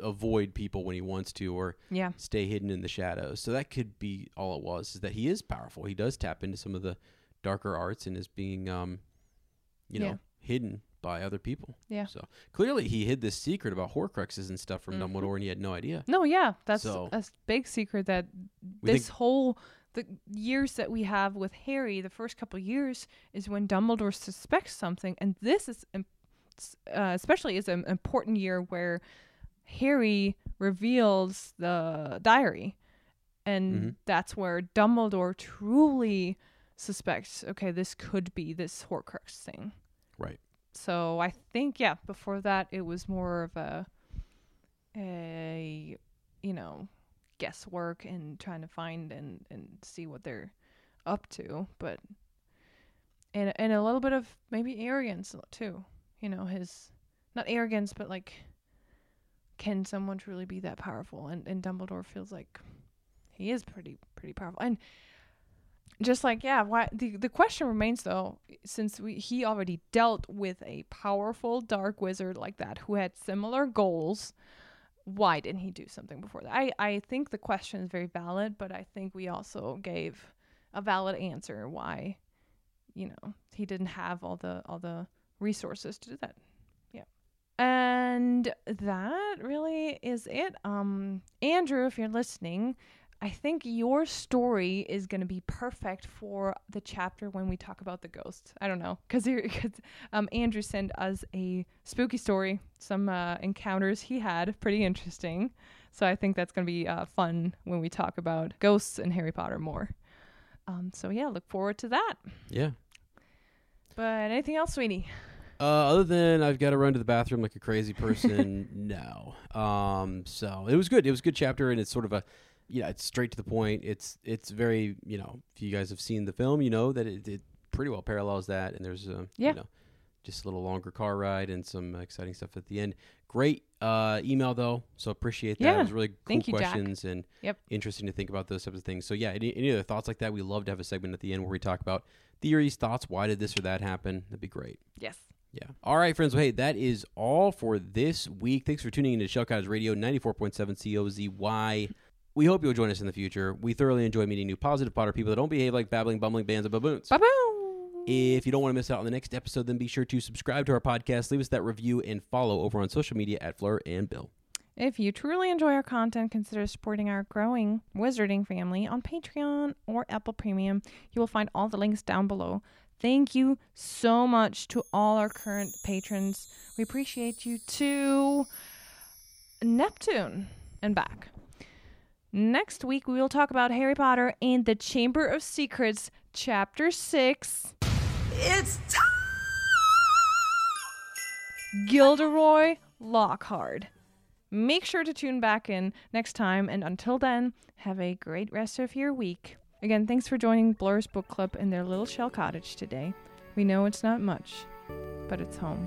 A: avoid people when he wants to or
B: Yeah.
A: stay hidden in the shadows. So that could be all it was. Is that he is powerful. He does tap into some of the darker arts and is being, um, you know,
B: Yeah.
A: hidden by other people.
B: Yeah.
A: So clearly he hid this secret about Horcruxes and stuff from
B: Mhm.
A: Dumbledore, and he had no idea.
B: No, yeah, that's
A: So-
B: a big secret that this
A: think-
B: whole the years that we have with Harry, the first couple years is when Dumbledore suspects something, and this is uh, especially is an important year where Harry reveals the diary, and
A: Mhm.
B: that's where Dumbledore truly suspects. Okay, this could be this Horcrux thing.
A: Right.
B: So I think yeah, before that it was more of a a you know guesswork and trying to find and and see what they're up to, but and and a little bit of maybe arrogance too. You know, his not arrogance, but like can someone truly be that powerful? And and Dumbledore feels like he is pretty pretty powerful. And just like yeah, why the the question remains though, since we he already dealt with a powerful dark wizard like that who had similar goals, why didn't he do something before that? I I think the question is very valid, but I think we also gave a valid answer why you know, he didn't have all the all the resources to do that. Yeah. And that really is it. Um Andrew, if you're listening, I think your story is going to be perfect for the chapter when we talk about the ghosts. I don't know cuz um Andrew sent us a spooky story, some uh, encounters he had, pretty interesting. So I think that's going to be uh, fun when we talk about ghosts and Harry Potter more. Um so yeah, look forward to that.
A: Yeah.
B: But anything else, sweetie?
A: Uh, other than I've got to run to the bathroom like a crazy person, no. Um, so it was good. It was a good chapter, and it's sort of a, yeah, it's straight to the point. It's it's very, you know, if you guys have seen the film, you know that it, it pretty well parallels that, and there's a,
B: Yeah.
A: you know, just a little longer car ride and some exciting stuff at the end. Great uh, email though, so appreciate that.
B: Yeah.
A: It was really cool
B: Thank you, Jack.
A: questions and
B: Yep.
A: interesting to think about those types of things. So yeah, any, any other thoughts like that? We love to have a segment at the end where we talk about theories, thoughts. Why did this or that happen? That'd be great.
B: Yes.
A: Yeah. All right, friends. Well, hey, that is all for this week. Thanks for tuning into Shell Cottage Radio 94.7 COZY. We hope you'll join us in the future. We thoroughly enjoy meeting new positive Potter people that don't behave like babbling, bumbling bands of baboons.
B: Ba-boom.
A: If you don't want to miss out on the next episode, then be sure to subscribe to our podcast, leave us that review, and follow over on social media at Fleur and Bill.
B: If you truly enjoy our content, consider supporting our growing wizarding family on Patreon or Apple Premium. You will find all the links down below. Thank you so much to all our current patrons. We appreciate you to Neptune and back. Next week, we will talk about Harry Potter and the Chamber of Secrets, Chapter 6.
F: It's time!
B: Gilderoy Lockhart. Make sure to tune back in next time, and until then, have a great rest of your week. Again, thanks for joining Fleur's Book Club in their little shell cottage today. We know it's not much, but it's home.